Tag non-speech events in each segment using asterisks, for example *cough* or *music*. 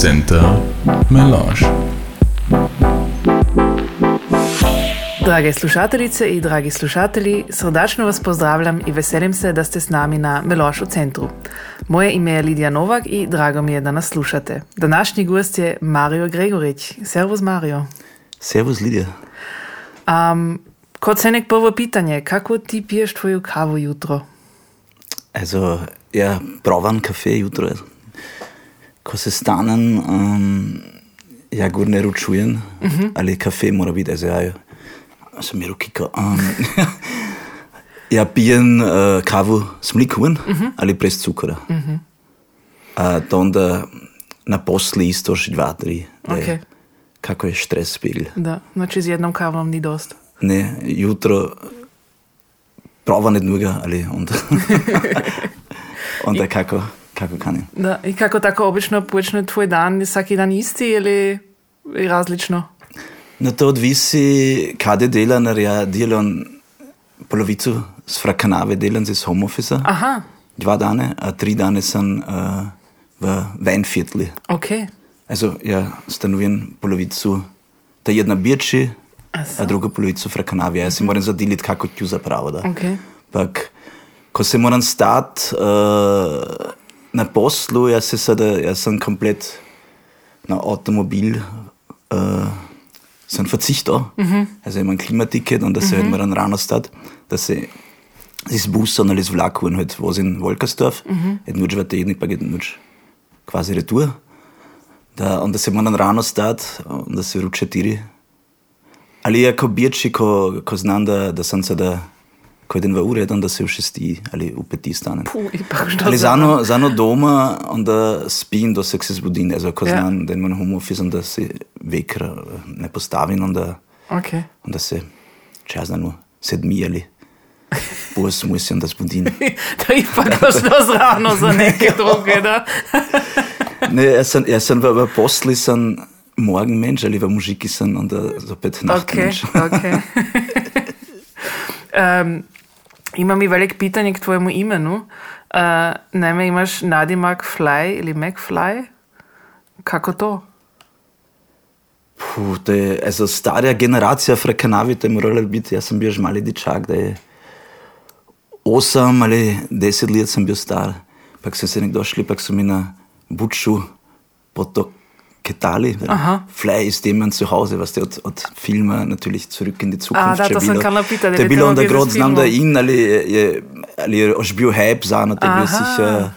Center Melange. Drage slušateljice in dragi slušatelji, srdačno vas pozdravljam in veselim se, da ste s nami na Melošu centru. Moje ime je Lidija Novak in drago mi je, da nas slušate. Današnji gost je Mario Gregorič. Servus, Mario. Servus, Lidija. Um, kot se nek prvo pitanje, kako ti piješ tvojo kavo jutro? Also, ja, proban kafe jutro. Ko se stanem, um, ja, gor ne ručujem, uh -huh. ali kafe mora biti, also, ja, sem mir kiko. Um, *laughs* ja, pijem uh, kavu s mlikom uh -huh. ali brez cukora. Uh -huh. uh, to onda na posli isto še dva, tri. Okay. Kako je stres spil. Da, znači z jednom kavom ni dost. Ne, jutro proba ne druga ali onda. *laughs* *laughs* onda kako, kako kanim. Da, i kako tako obično počne tvoj dan, vsaki dan isti ili različno? No, to odvisi, kaj delam, ker ja delam polovico z frakanave, delam z home office. Aha, Dva dane, a tri dane sem uh, v Weinviertli. ok. Also, ja, stanujem polovico, ta jedna birči, A druga polovico frakanave. Jaz si moram zadeliti, kako ti zapravo. Da. Ok. Pak, ko se moram stati uh, na poslu, jaz, se sada, jaz sem komplet na avtomobil, uh, sem verzichtet. Mm -hmm. Also imam Klimaticket und das mm -hmm. halt moram rano stati, da se z busom ali z vlakom halt vozim in Volkersdorf, mm -hmm. et nuč v tednik, pa geht nuč quasi retour. Da, und da se moram rano stati, und da se ruče tiri. Ali je ko birči, ko, ko znam, da, da sem se da, ko idem v ured, onda se v šesti ali v peti stanem. Ipak što Ali za- zano, zano doma, onda spim, do se zbudim, also ko Ja. znam, da imam home office, onda se vekr eh, ne postavim, onda, Ok. onda se, znam, sedmi ali po osmu se onda zbudim. *laughs* to je ipak što zrano za neke druge, da? *laughs* ne, jaz sem, jaz sem v, v posli, sem morgen mensch, ali v mužiki sem, onda zopet nacht Ok, mensch. ok. *laughs* um, imam i velik pitanje k tvojemu imenu. Uh, naime, imaš nadimak Fly ili McFly? Kako to? Puh, to je, also starja generacija Frekanavi, to je morala biti, jaz sem bil že mali dečak, da je osem ali deset let sem bil star. Pa so se nekdo šli, pa so mi na buču potoketali. Aha. Fly ist jemand zu Hause, was der od, od filma natürlich zurück in die Zukunft. Ah, da, še to sem bilo. kar napisala, da To je je bilo to onda bilo grod, iz znam da filmov. in ali je, ali je už bil hype za, no, to je bil Aha. sicher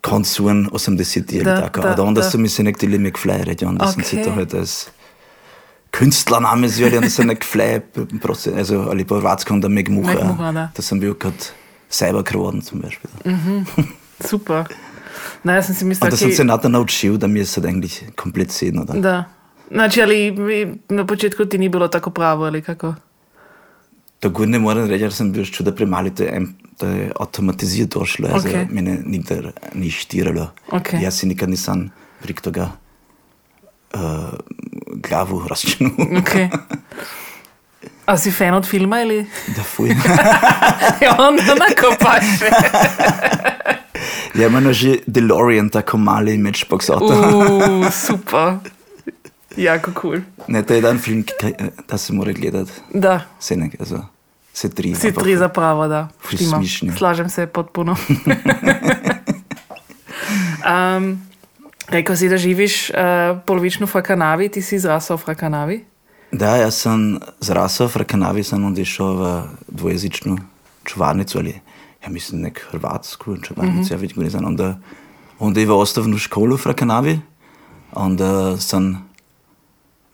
koncuren 80 ali Da, tako. da, Da, onda da. so mi se nekdo McFly reči, onda sem si Okay. to halt als Künstlername zveli, onda sem McFly, prosi, also, ali po hrvatsko onda McMuha. McMuha, da. Da sem bil kot cyber geworden zum Beispiel. Super. Na, jaz sem si mislila, Und da sem se nata naučil, da mi je sad eigentlich komplet sedno. Da. Da. Znači, ali na početku ti ni bilo tako pravo ali kako? Tako ne morem reči, ker sem bil čuda premali, to je, to je avtomatizirano došlo, okay. Ok. also, mene nikdar ni štiralo. Ok. Jaz si nikad nisem prek tega uh, glavu razčinil. Okay. A si fan od filma ili? da fuj. *laughs* Ja, onda nakopaš. *laughs* Ja, imamo že DeLorean, tako mali matchbox avto. Uh, super. Jako cool. Ne, to je dan film, ki da se mora gledati. Da, Vse ne, also, vse tri. ampak- tri zapravo, da. Ful Štima. smišni. Slažem se potpuno. *laughs* um, rekel si, da živiš uh, polovično v Kanavi, ti si zrasel v Kanavi. Da, jaz sem zrasel v Rakanavi, sem onda šel v dvojezično čuvarnico ali, ja mislim, nek hrvatsko čuvarnico, mm -hmm. ja već ne znam. Onda, onda je v osnovnu školu v Rakanavi, onda sem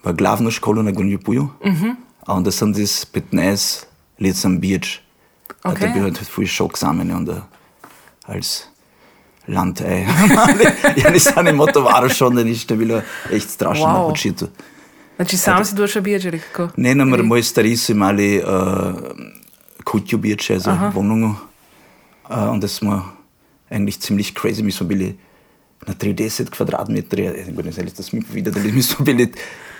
v glavno školu na Gonjupuju, mm -hmm. onda sem dis 15 let sem bič. Okay. Okay. Da bi halt fuj šok za mene, onda als Land, ej. ja nisem ni motovaral še, onda ništa bilo echt strašno Wow. wow. na počitu. Znači, sam si došel biječ ali kako? Ne, namreč moji stari so imeli uh, kutjo birče za Wohnung. Uh, und das smo eigentlich ziemlich crazy. Mi smo bili na 30 kvadratmetri, ja, ne znam, da smo videli, mi smo bili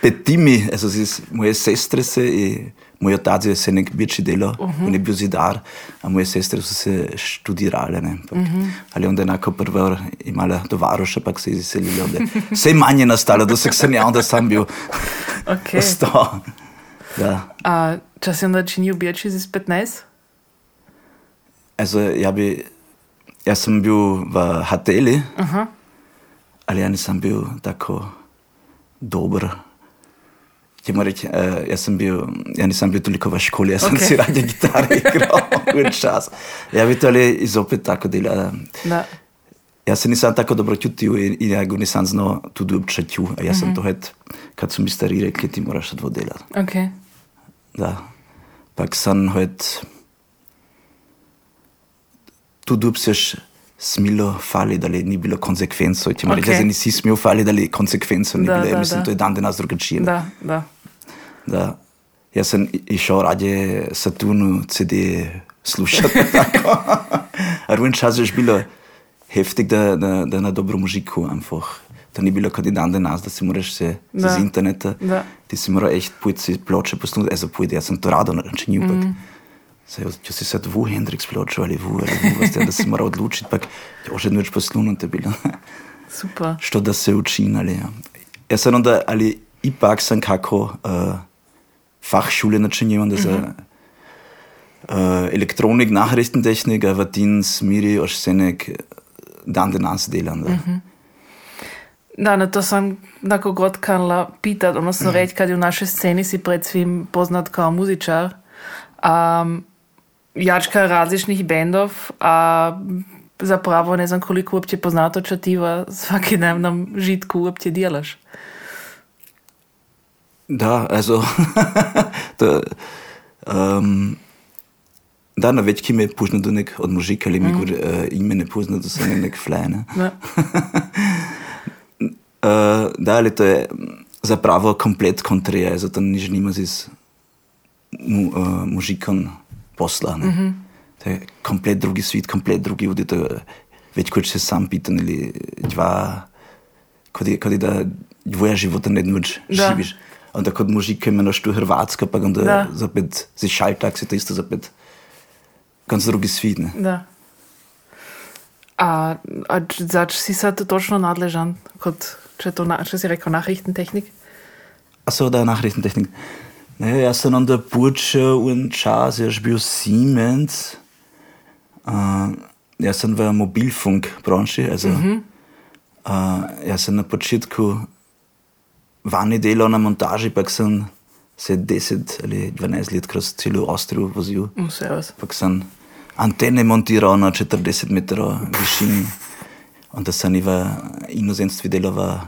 petimi, also z moje sestre se in moj otac je se nek večji delo, uh -huh. on je bil zidar, a moje sestre so se študirale, ne, pak, uh -huh. ali onda enako prvo imala do Varoša, pak se je izselila, onda vse manje nastalo, da se sem ja, onda sam bil Okay. sto. Da. A če si onda činil večji z 15? Also, ja bi, jaz sem bil v hoteli, Aha. ali ja nisem bil tako dober. Reči, uh, jaz sem bil, ja nisem bil toliko v šoli, jaz sem Okej. si radio gitare igral v čas. Ja bi to ali izopet tako delal. Da. Jaz se nisem tako dobro čutil in, in ja ga nisem znal tudi občutil. Jaz sem to, het, kad so mi stari rekli, ti moraš to delati. Okay. Da. Pak sem het tudi obseš smilo fali, da ni bilo konsekvenco. Če okay. Reče, da nisi smel fali, da ni konsekvenco ni Da, bilo. da, Mislim, da. to je dan danas drugačije. Da, da. Da. Jaz sem i- išel radije Saturnu CD slušati. *laughs* tako. A rujen čas je bilo heftig, da, da, da na dobro muziku einfach. To ni bilo kot dan danas, da si moraš se Da. z interneta, Da. ti si moral echt pojdi si ploče poslušati, also pojdi, jaz sem to rado načinil, mm. pak. Saj, če si sad vu Hendrix pločo ali vu, ali vu, veste, da si moral odločiti, pak, ja, že nič poslušati bilo. Super. što da se učim. Ali, ja. Jaz sem onda, ali ipak sem kako uh, Fachschule načinil, da za uh, elektronik, Nachrichtentechnik, v tem smeri už se nek dan danes delam. Da. Da, na to sam tako god kanila pitati, odnosno reći kad je u našoj sceni si pred svim poznat kao muzičar. Um, jačka različnih bendov, a zapravo ne znam koliko uopće poznato čativa svaki dan nam žitku uopće dijelaš. Da, also, *laughs* da, um, da, na več, ki me pozna do nek od mužika, ali mi mm. uh, ime ne pozna, da sem nek flajne. Da. Uh, *laughs* da, ali to je zapravo komplet kontrija, zato nič nima z mu, uh, mužikom posla. Mm -hmm. To je komplet drugi svet, komplet drugi. To je več kot se sam pitan ali dva, kot je, kot je da dvoje života ne Da. živiš. Onda kot mužik imenaš tu Hrvatska, pa onda Da. zapet si šaltak, si to isto zapet ganz drugi svet. Ne? Da. A, a zač si sad točno nadležan, kot če, to na, če si rekel Nachrichtentechnik? Achso, da Nachrichtentechnik. Ne, jaz sem onda počel in čas, jaz bil Siemens. Uh, jaz sem v mobilfunk branži. Also, mm -hmm. uh, jaz sem na početku vani delal na montaži, pa sem se 10 ali 12 let kroz celo Avstrijo vozil. Vse vas. Pa sem antene montiral na 40 metrov višini. Onda sem i v inozemstvu delal, v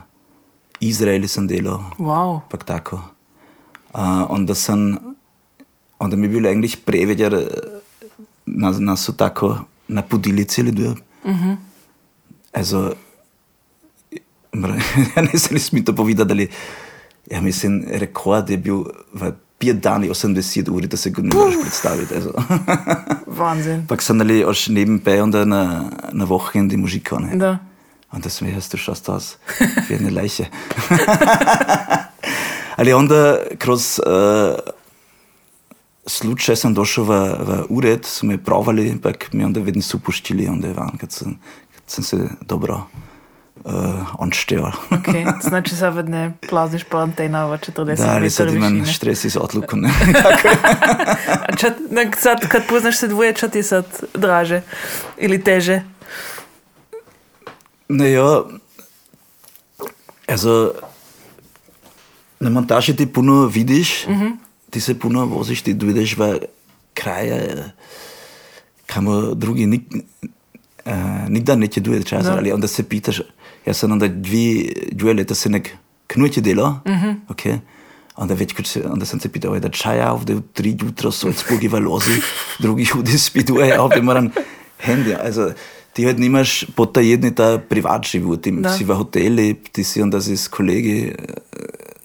Izraelu sem delal. Wow. Pak tako. Uh, onda sam, onda mi je bilo eigentlich preveč, jer eh, nas, nas so tako napudili celi dve. Mm -hmm. Also, *laughs* ne znam mi to povedati, ali, ja mislim, rekord je bil v pet dani 80 ur, da se ga ne moreš predstaviti. Also. *laughs* *laughs* Wahnsinn. Pak sem ali oš nebenbei onda na, na Wochenende Musik ne? Da. Und das mir hast du schaust aus wie eine Leiche. Ali onda kroz uh, slučaj sem došel v, v ured, so me provali, ampak mi onda vedno so puštili, onda je van, kad sem, kad sem se dobro uh, onštel. Okay. *laughs* Znači sad ne plaziš po antenama 40 Da, ali sad imam stres iz odluku. Ne? *laughs* Čat, ne, sad, kad poznaš se dvoje, čat je sad draže ili teže? Ne, ja, also na montaži ti puno vidiš, mm -hmm. ti se puno voziš, ti vidiš v kraje, kamor drugi nik, uh, nikdar neće duje časa, Da. ali onda se pitaš, ja sam onda dvi, dvije leta se nek knujte delo, mm -hmm. ok, onda već kad se, onda sam se pitao, "Oj, da čaja ovdje u tri jutra Salzburg v lozi, drugi ljudi spiduje, ja ovdje moram handy, also ti halt nimaš potajedni ta privat život, ti Da. si v hoteli, ti si onda si s kolegi eh,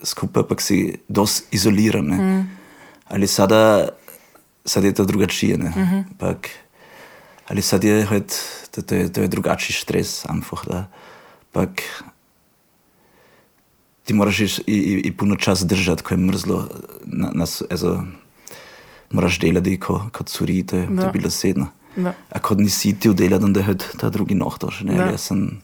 skupaj, pa si dosti izoliran. Mm. Ali sada, sad je to drugačije. Mm -hmm. Pak, ali sad je halt, to, to, je, to je drugačiji stres, einfach, da. Pak ti moraš i, i, i puno čas držati, ko je mrzlo. Na, nas, also, moraš delati ko, kot suri, to je, to Da. je bilo sedno. Da. A kot nisi ti delati, onda je ta drugi nohtoš. Ne? Da. Jaz sem,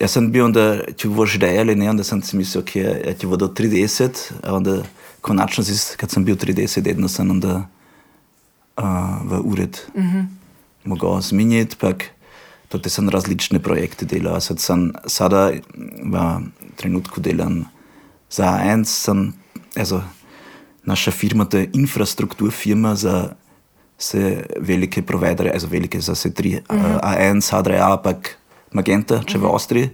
jaz sem bil onda, če boš dejali, ne, onda sem si mislil, ok, ja ti bodo 30, a onda konačno si, kad sem bil 30, edno sem onda uh, v ured mm -hmm. mogel zmeniti, pak tudi sem različne projekte delal. Sad sem sada v trenutku delam za A1, sem, also, naša firma, to je infrastrukturfirma za vse velike providere, also velike za vse tri, mm -hmm. A1, Sadra, pak Magenta, če v Avstriji.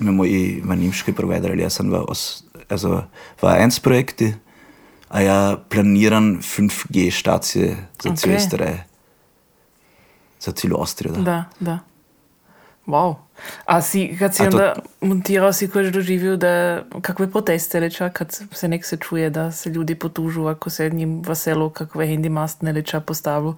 Imamo i v nemški provider, ali jaz sem v, os- also, v A1 projekti, a ja planiram 5G stacije za Ok. celo Österreich. Za celo Avstrijo. Da. Da, da. Wow. A si, kad si A to- onda montirao, si kož doživio da kakve proteste leča, kad se nek se čuje, da se ljudi potužu, ako se njim v selu kakve handymastne leča postavlju.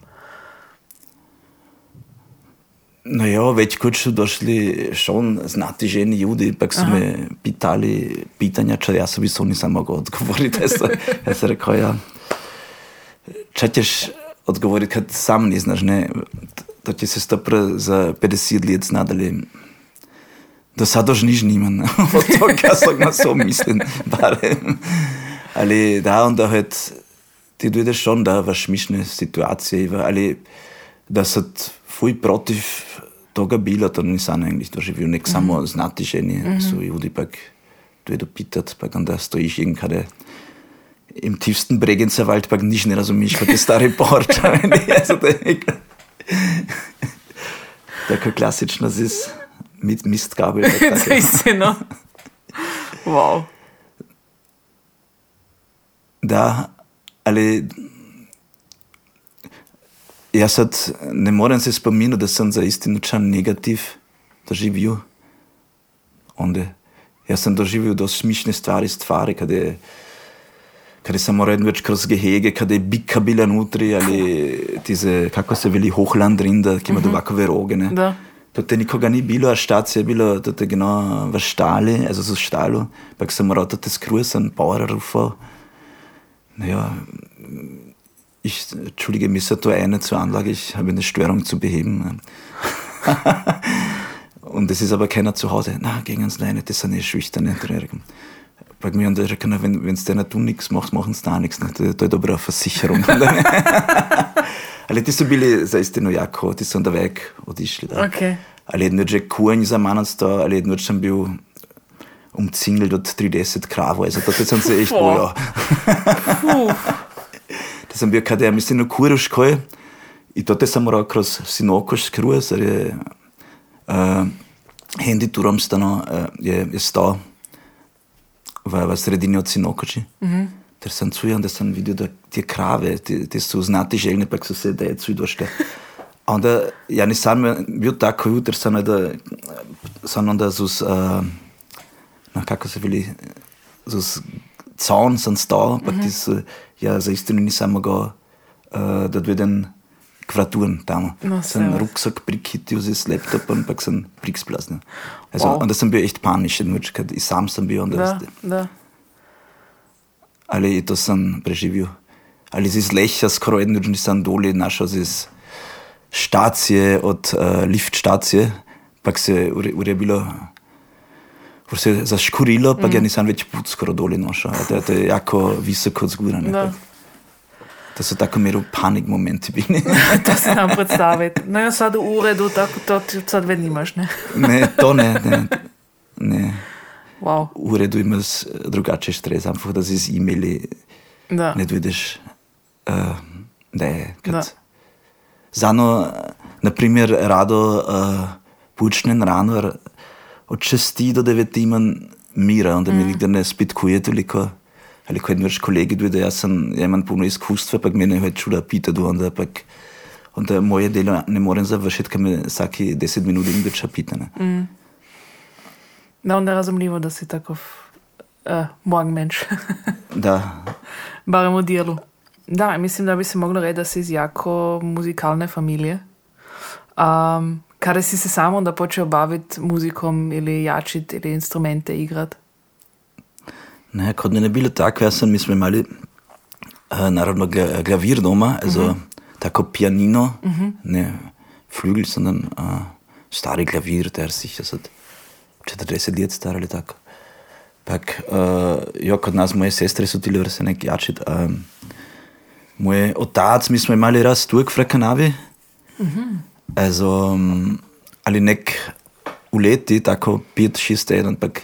No ja, več kot so došli schon znati ženi ljudi, pa so me pitali pitanja, če jaz sowieso nisem mogel odgovoriti. Jaz, sem- *laughs* jaz sem rekel, ja, če ćeš odgovoriti, kad sam ne znaš, ne, to će se stopra za 50 let znadali. Do sada už nič nimam *laughs* od toga, sam na so mislim, *laughs* barem. Ali da, onda halt, ti dojdeš schon da v šmišne situacije, ali da so fuj protiv toga bilo, to nisam eigentlich doživio, nek samo znati ženi, so ljudi pak dojdu pitat, pak onda stojiš irgendkade im tiefsten Bregenzer Wald, pak nič ne razumiš, kot je stari port. also, to je nek- Tako klasično z mit, mistkabel. tak, *laughs* to tako. je istina. Wow. Da, ali jaz sad ne morem se spominati, da sem za istino čan negativ doživel. Onde. Jaz sem doživel dosti smišne stvari, stvari, kad je kad je samo redno več kroz gehege, kad je bika bila nutri, ali tize, kako se veli, Hochlandrinda, ki ima mm -hmm. ovakove roge, ne. Da. Tote nikoga ni bilo, a štacija je bilo tote genau v štali, also so štalu, pa sem moral tote skrusen Bauer rufen. Naja, ich entschuldige mich, so eine zur Anlage, ich habe eine Störung zu beheben. *laughs* Und es ist aber keiner zu Hause. Na, gehen uns rein, das sind eh schüchterne Träger. Mir und der kann, wenn wenn's der du nichts machst, machen sie da nichts. Da da je dobra Versicherung. Ali ti so bili za istino jako, ti so onda vek odišli. Da. Okay. Ali jedno že kuhanj za ali jedno sem bil umcingelt od 30 kravov, zato sem se echt Boah. bojal. Da sem bil, mislim na kuru škoj, in to te sem moral kroz sinokoš skruje, ker je uh, Hendi turom stano, uh, je, je sto v, v sredini od sinokoči. Mm -hmm. Ter sem čujem, da sem videl, da te krave, te, te so znati željne, pa so se da je cudošle. A onda, ja nisam bil tako jutr, sem da, sem onda zus, uh, no, kako se veli, zus caun sem stal, pa mm -hmm. ti so, ja za istino nisem mogel, uh, da dojden kvraturen tam. No, sem ruksak prikitil z laptopom, pa sem priksplaznil. Also, Wow. Onda sem bil echt paničen, več, kad i sam sem bil, onda Da, da. Ali to sem preživel. Ali z lecha skoro jedno dni sem doli našel z štacije od uh, lift štacije, pa se ure, ure bilo Ko se je zaškurilo, pa mm. ja nisem več put skoro doli nošel. To, to je jako visoko zgurane. Da. To so tako mero panik momenti bili. *laughs* To se nam predstaviti. No, ja, sad v uredu, tako to ti sad ved nimaš, ne? ne, to ne, ne. ne. Wow. V uredu imaš drugače stres, ampak da si z e-maili Da. ne vidiš, uh, da je. Da. Kad... Zano, naprimer, rado uh, počnem rano od 6 do 9 imam mira, onda mm. mi nikdar ne spitkuje toliko. Ali ko več kolegi dojde, jaz sem, ja imam puno izkustva, pa me ne več čuda pita, do onda pak, onda moje delo ne morem završiti, ker me vsaki 10 minut in več pita. Mm. Da, onda razumljivo, da si takov uh, morgenmensch. *laughs* Da, Barem v delu. Da, mislim, da bi se moglo reči, da si iz jako muzikalne familije. Um, Kada si se sam onda počeo baviti muzikom ili jačiti ili instrumente igrat? Ne, kod mene je bilo tako, jaz sem, mi smo imeli uh, naravno gla- klavir doma, also tako pianino, ne Flügel, sondern uh, stari klavir, der sicher seit 40 let star ali tako. Pak, uh, jo, kod nas moje sestre so tili vrste nek jačit. Um, moj otac, mi smo imeli raz tu v Kanavi, also, um, ali nek uleti, tako 5-6 teden, pak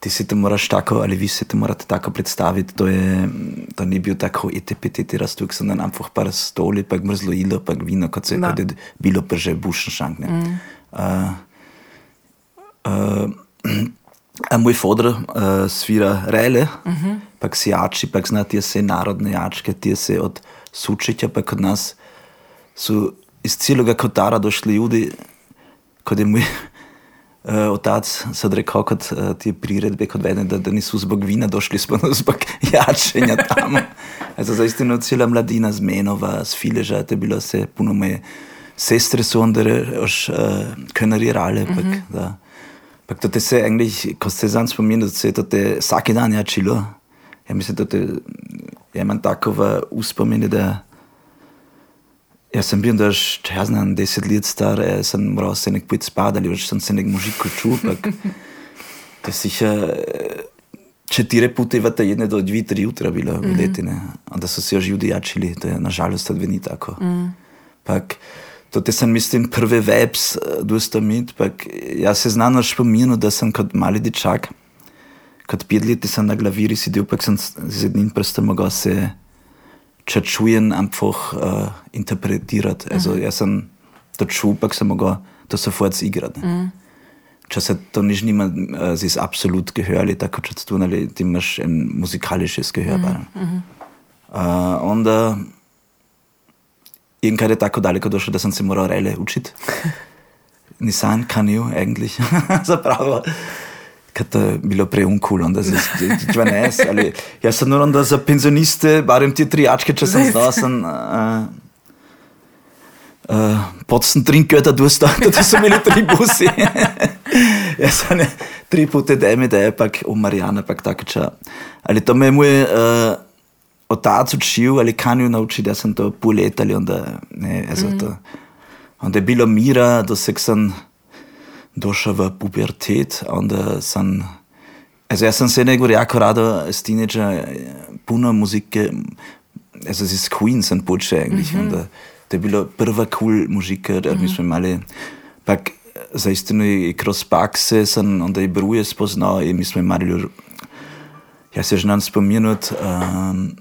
ti si to moraš tako, ali vi si to morate tako predstaviti, to, je, to ni bil tako itpt rastuk, sem dan einfach par stoli, pak mrzlo ilo, pak vino, kot se Da. kot je bilo prže bušenšank. Mm. Uh, uh, a moj fodr uh, svira rele, uh -huh. pak si jači, pak zna ti se narodne jačke, ti se od sučića, pa kod nas su iz cijeloga kotara došli ljudi, kod je moj uh, otac sad rekao kod uh, te priredbe kod vedne, da, da nisu zbog vina došli *laughs* smo zbog jačenja tamo. Also *laughs* zaistino cijela mladina z Menova, z Fileža, to je bilo se puno moje sestre su onda još uh, könerirale, pak, da. Pak to te se eigentlich, ko ste sam spomenuli, da se to te vsaki dan jačilo. Ja mislim, da te, ja imam takova uspomene, da Ja sam bil da še, če jaz znam, deset let star, eh, sem moral se nek pojeti spat ali več sem se nek mužik pak *laughs* to je sicher eh, četiri pute v jedne do dvi, tri jutra bilo v letine. A da so se još ljudi jačili, to je nažalost tad ni tako. Pak, to te sem mislim prve vebs eh, dosta mit, pak ja se znam još spominu, da sem kot mali dečak, kot pet let sem na glaviri sedel, pak sem z jednim prstom mogel se če čujem, einfach uh, interpretirati. Mm. Also, jaz sem to čul, pa sem mogel to sofort igrati. Mm. Če se to nič nima, uh, si absolut gehör ali tako, če tu ali ti imaš en musikalisches Gehör. Mm. Mm. Uh, onda irgendwann je tako daleko došlo, da sem se moral rele učiti. *laughs* Nisem kanil, eigentlich. *laughs* Zapravo. To je bilo prej uncool, onda se 12, ali jaz sem nur onda za penzioniste, barem ti trijačke, če sem zdal, sem uh, uh, pod sem tri köta dosta, da so imeli tri busi. *laughs* jaz sem tri pute demi, da je pak u Marijana, pak tako če. Ali to me je moj uh, otac učil, ali kanil naučiti, da sem to pol leta, ali onda, ne, mm. to. Onda je bilo mira, da se sem došel v pubertet, onda sem, also sem se nekaj jako rado s teenager, puno muzike, also z Queen sem počel eigentlich, -hmm. onda to je bilo prva cool muzika, da mm -hmm. mi smo imeli, pak za istino i kroz pakse sem onda i bruje spoznao i mi smo imeli, ja se znam spominut, um,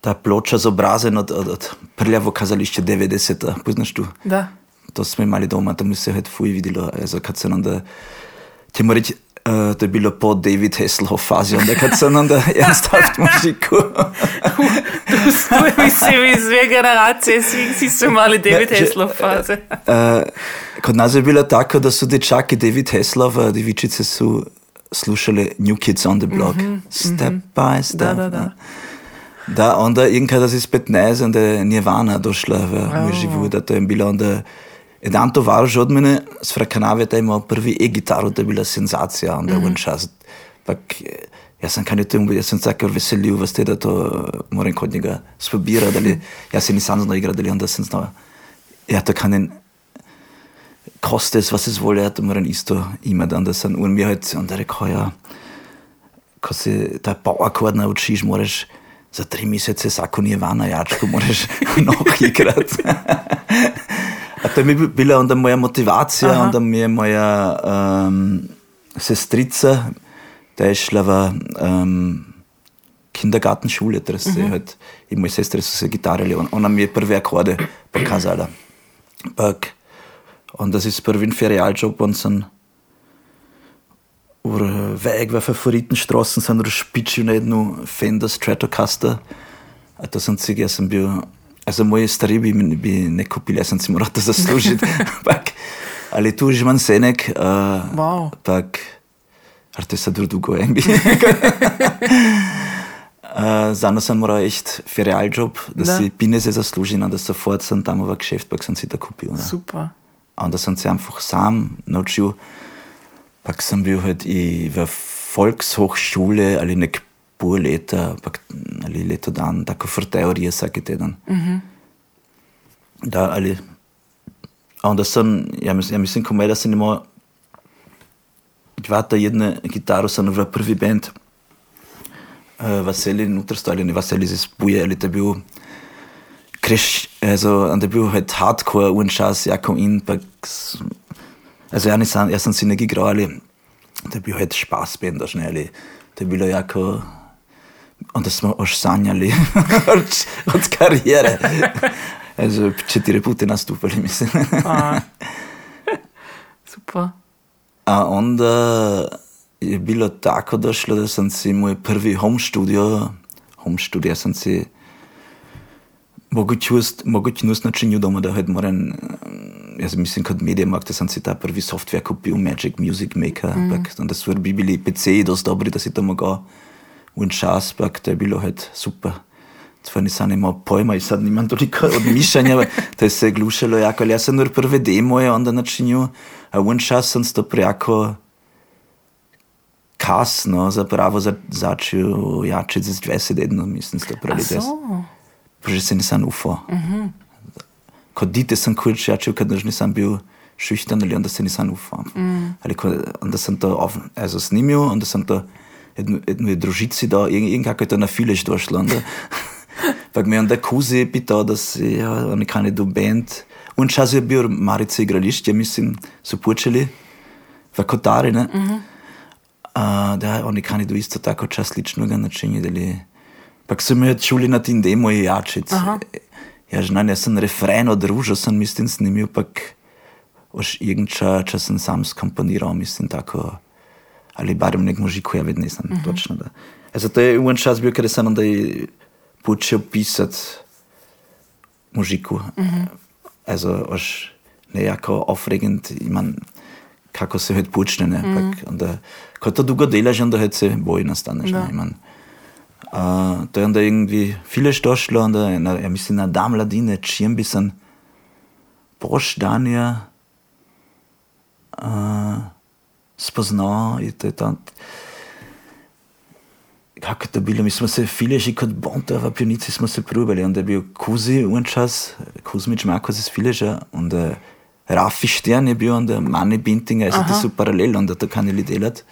ta ploča z obrazen od, od, od prljavo kazališče 90, poznaš tu? Da. To smo imeli doma, to mi se je fuj videlo, also kad sem onda, ti moram reći, uh, to je bilo po David Hasselhoff fazi, onda kad sem onda ernsthaft muziku. Tu smo, mislim, iz dve generacije, svi, vsi so imeli David Ne, že- Hasselhoff faze. Uh, kod nas je bilo tako, da su dečaki David Hasselhoff, devičice su slušali New Kids on the Block, mm -hmm, step mm -hmm. by step. Da, da, da. ne. Da, onda irgendwann, das ist 15, onda je Nirvana došla v moj život, da to je bilo onda, jedan tovariš od mene, s Frakanave, da je imel prvi e-gitaru, da je bila senzacija, onda mm -hmm. čas. Pak, eh, jaz sem kaj temu, jaz sem tako veselil, veste, da to eh, moram kod njega spobirati, ali *laughs* jaz se nisam znao igrati, ali onda sem znao, ja, to kan en, koste es, was es wolle, ja, to moram isto imati, onda sem, on mi je onda rekao, ja, ko se ta poakord naučiš, moraš za tri mesece vsako Nirvana jačko moraš noch igrati. *laughs* *laughs* A to je mi bila onda moja motivacija, Aha. onda mi je moja um, sestrica, da je šla v um, Kindergartenschule, da se je halt, in moje sestre so se gitarali, on, ona mi je prve akorde pokazala. Pak, onda si s prvim ferialjob, on sem Ur Weg v Favoritenstraßen sem razpičil na jednu Fender Stratocaster. A to sem si, jaz sem bil, also moji stari bi, bi ne kupili, jaz sem si moral to zaslužiti. Ampak, ali tu že manj senek, uh, Wow. tak, ali to je sad drugo enbi. Äh, sondern sind wir auch echt für Realjob, Da. sie Binnen se zaslužili, da sofort sind tam v Geschäft, pa sem si da kupil. Ne? Super. Und da sind sie einfach sam naučil. Pa sem bil halt i v Volkshochschule ali nek pol leta, pa ali leto dan, tako for teorije vsaki teden. Da, ali, onda sam, ja, mis, ja mislim, komaj da sem imel dvata jedne gitaro, sem v prvi band, uh, Vaseli nutrsto, ali ne Vaseli se spuje, ali to je bil Kreš, also, und der bil halt Hardcore und Scheiß, ja, komm in, pa, s- also, ja, nisem, jaz sem si nekaj igral, ali, da je bil halt Spaßband, da schnell, da je bilo jako, und da smo oš sanjali *laughs* od, od karijere. *laughs* Also, četiri puti nastupali, mislim. A. *laughs* Super. A onda je bilo tako došlo, da sem si moj prvi home studio, home studio sem si mogoče načinil doma, da halt moram, jaz mislim kot Mediamarkt, da sem si ta prvi software kupil, Magic Music Maker, mm. pak, und das bi bili PC-ji dosti dobri, da si to mogel un čas, pak to je bilo halt super. Zwar nisem imel pojma in sad nimam toliko odmišljanja, *laughs* to je se glušalo jako, ali jaz sem nur prve demoje onda načinil, a un čas sem to prejako kasno zapravo za, začel jačiti z 20 edno, mislim, da A pravi. da so. Pa že se nisem ufal. Kot dite sem kurč jačil, kad nisem bil šušten ali onda se nisem ufal. Ali ko, onda sem to off, also snimil, onda sem to jednu, jednu družici dal, in, in kako je to na fileš došlo. Onda, *laughs* pa me je onda kuzi pital, da si, ja, oni kani do band. Un čas je bil Marice igrališče, mislim, so počeli v Kotari, ne? A, da, oni kani do isto tako čas ličnega načinili. Pa so me čuli na tem demo i jačic. Ja, znam, jaz sem refren odružil, sem mislim snimil, pak už irgendča, če sem sam skomponiral, mislim tako, ali barem nek mužiku, ja vedno nisem uh -huh. točno. Da. Also, to je un čas bil, kada sem onda i počel pisati mužiku. Uh -huh. Also, už nejako aufregend, imam, kako se halt počne, ne, uh -huh. pak, onda, ko to dolgo delaš, onda halt se boj nastaneš, Da. ne, imam. Uh, to je onda irgendwie viele došlo, onda, na, ja mislim, na dan mladine, čijem bi sem boš spoznal, je to je tam, kako je to bilo, mi smo se viele že kot bonta v pionici smo se probali, onda je bil Kuzi un čas, Kuzmič Marko z Fileža, onda Rafi Stern je bil, onda Mani Bintinger, also to so paralel, onda to kanili delati.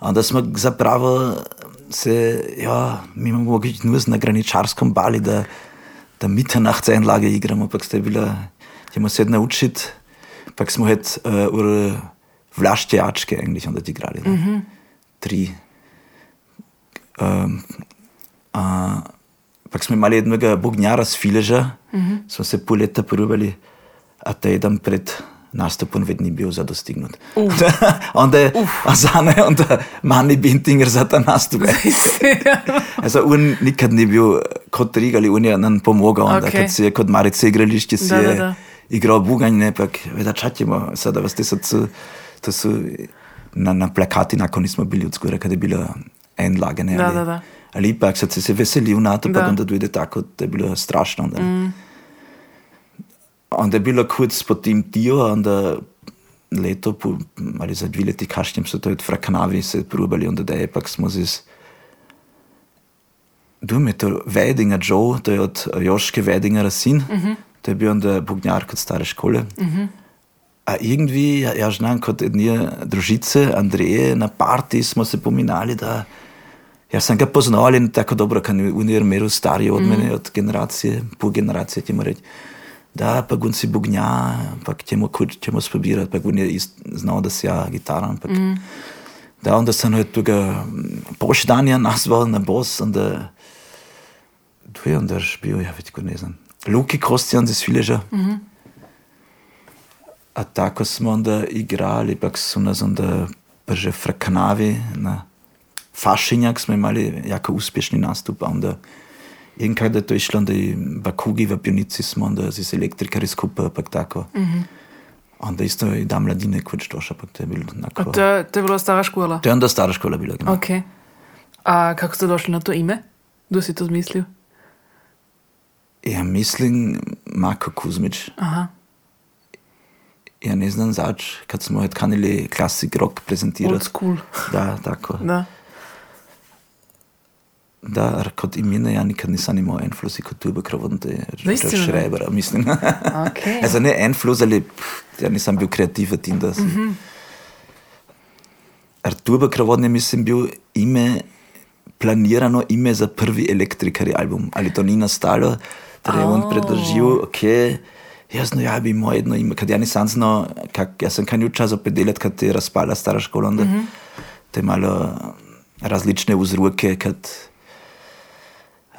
Onda smo zapravo se, ja, mi imamo mogoče nur na graničarskom bali, da, da Mitternachtseinlage igramo, pa ste bila, ćemo se naučiti, pa smo het uh, ur vlaštejačke eigentlich onda igrali. Mm -hmm. Tri. Um, uh, pa smo imeli jednoga bognjara z Fileža, -hmm. smo se pol leta probali, a teden pred nastopom vedno bil zadostignut. Uh. *laughs* onda je, a zane, onda Mani Bintinger za ta nastup. *laughs* Also, *laughs* on nikad ni bil kot Riga ali on je nam pomagal, onda, Ok. kad si je kot Marice igrališče si Da, da, je da. igral buganj, ne, pak, veda čatimo, sada vas te so, cu- to so na, na plakati, nakon nismo bili od skoraj, kad je bilo en lage, ne, Da, ali, da, da. ali ipak si se veselil na to, pa Da. onda dojde tako, da je bilo strašno, onda. Mm. Onda je bilo kurz po tem dio, onda leto, po, ali za dve leti kašnjem so to od Frakanavi se probali, onda da je pak smo z Dume, to Weidinger Joe, to je od Joške Weidingera sin, uh -huh. to je bil onda bugnjar kot stare škole. Uh -huh. A irgendwie, ja, ja znam, kot ednije družice, Andreje, na parti smo se pominali, da ja sem ga poznal, ne tako dobro, ker je unijer meru stariji od mene, od generacije, pol generacije, ti reči. Da, pa gun si bugnja, pa ćemo, ćemo spobirati, pa gun je ist, znao da si ja gitara, ampak mm. da, onda sem halt tega poštanja nazval na bos, onda tu je onda bil, ja, već ne znam, Luki Kostjan iz Fileža. Mm -hmm. A tako smo onda igrali, pak su nas onda brže frakanavi na Fašinjak smo imali jako uspješni nastup, a onda in kada je to išlo, onda i Bakugi v pionici smo onda z elektrikari skupaj, pak tako. Mm -hmm. Onda isto i da mladine kvač došla, pak to je bilo onako... To, je- to je bila stara škola. To je onda stara škola bila. Genau. Ok. A kako ste došli na to ime? Kdo si to zmislil? Ja, mislim, Marko Kuzmič. Aha. Ja ne znam zač, kad smo ovaj kanili klasik rock Old prezentirati. school. Da, tako. Da. Da, kot imena ja nikad nisam imao enflus i kod tuba kravodne Zaistina, ne? šrebera, mislim. *laughs* Okay. Also ne enflus, ali pff, ja nisam bil kreativac in da sam... Mhm. Ar tuba kravodne mislim bil ime, planirano ime za prvi elektrikari album, ali to ni nastalo, torej oh. on Oh. predložil, ok, jaz no ja bi imao jedno ime, kad ja nisam znao, kak, ja sam kanju čas opredeljati kad je raspala stara škola, onda Mhm. te malo različne vzroke, kad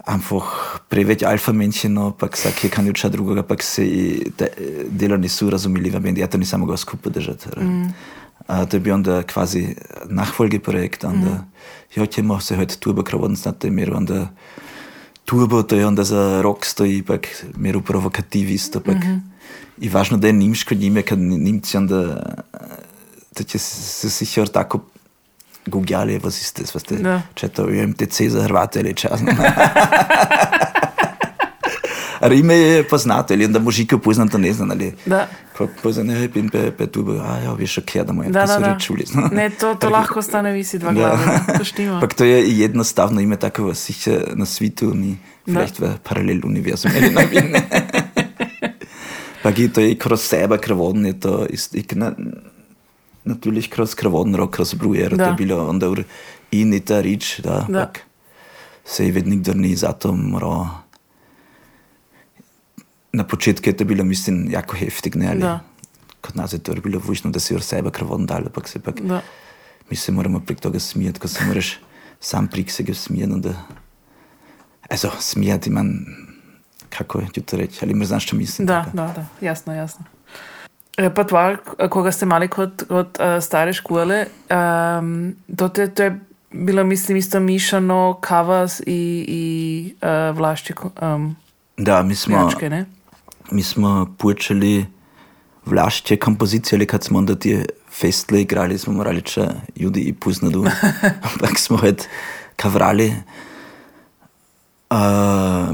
einfach preveč alfa menšino, pa vsak je kanil ča drugega, pa se te, delo nisu razumeli v bendi, ja to nisam mogao skupaj držati. Mm. A, to je bil onda kvazi nachfolgeprojekt, onda mm. jo ćemo se heute Turbo kravodnic na tem onda Turbo to je onda za rock stoji, pak miru provokativist, pak mm -hmm. i važno da je nimško njime, kad Nimci onda to će se sicher tako googlali, was ist das, was der Da. če to je MTC za Hrvate ali čas. *laughs* Je onda mužike poznam, to ne znam, ali Da. pa poznam, ne, in pe, pe tu, a ja, veš, ok, da mu je, Da, to da, da. rečuli. Ne, to, to lahko stane visi dva glave. ne. To štima. *laughs* Pak to je jednostavno ime tako, sicher na svitu ni, vielleicht v paraleluniverzum, ali ne vem. *laughs* Pak je to je kroz sebe krvodn, je to, ist, ich, na, natürlich kroz krvodn rock, kroz brujer, Da. je bilo onda ur in i ta rič, da, Da. pak se je vedno nikdar ni zato moral. Na početku je to bilo, mislim, jako heftig, ne, ali Da. kod nas je to bilo vužno, da si ur sebe krvodn dal, pak se pak Da. mi se moramo prek toga smijati, ko se moraš sam prek sebe smijati. onda- Also, smijati man, kako je to reči, ali znaš, što mislim? Da, tako? da, da, jasno, jasno. Repertoar, koga ste imeli kot, kot uh, stare škole, um, to, te, to je bilo, mislim, isto mišano, kavas i, i uh, vlašče um, Da, mi smo, pljačke, ne? Mi smo počeli vlašće kompozicije, ali kad smo onda ti festle igrali, smo morali če ljudi i puznadu, *laughs* ampak smo het kavrali. Uh,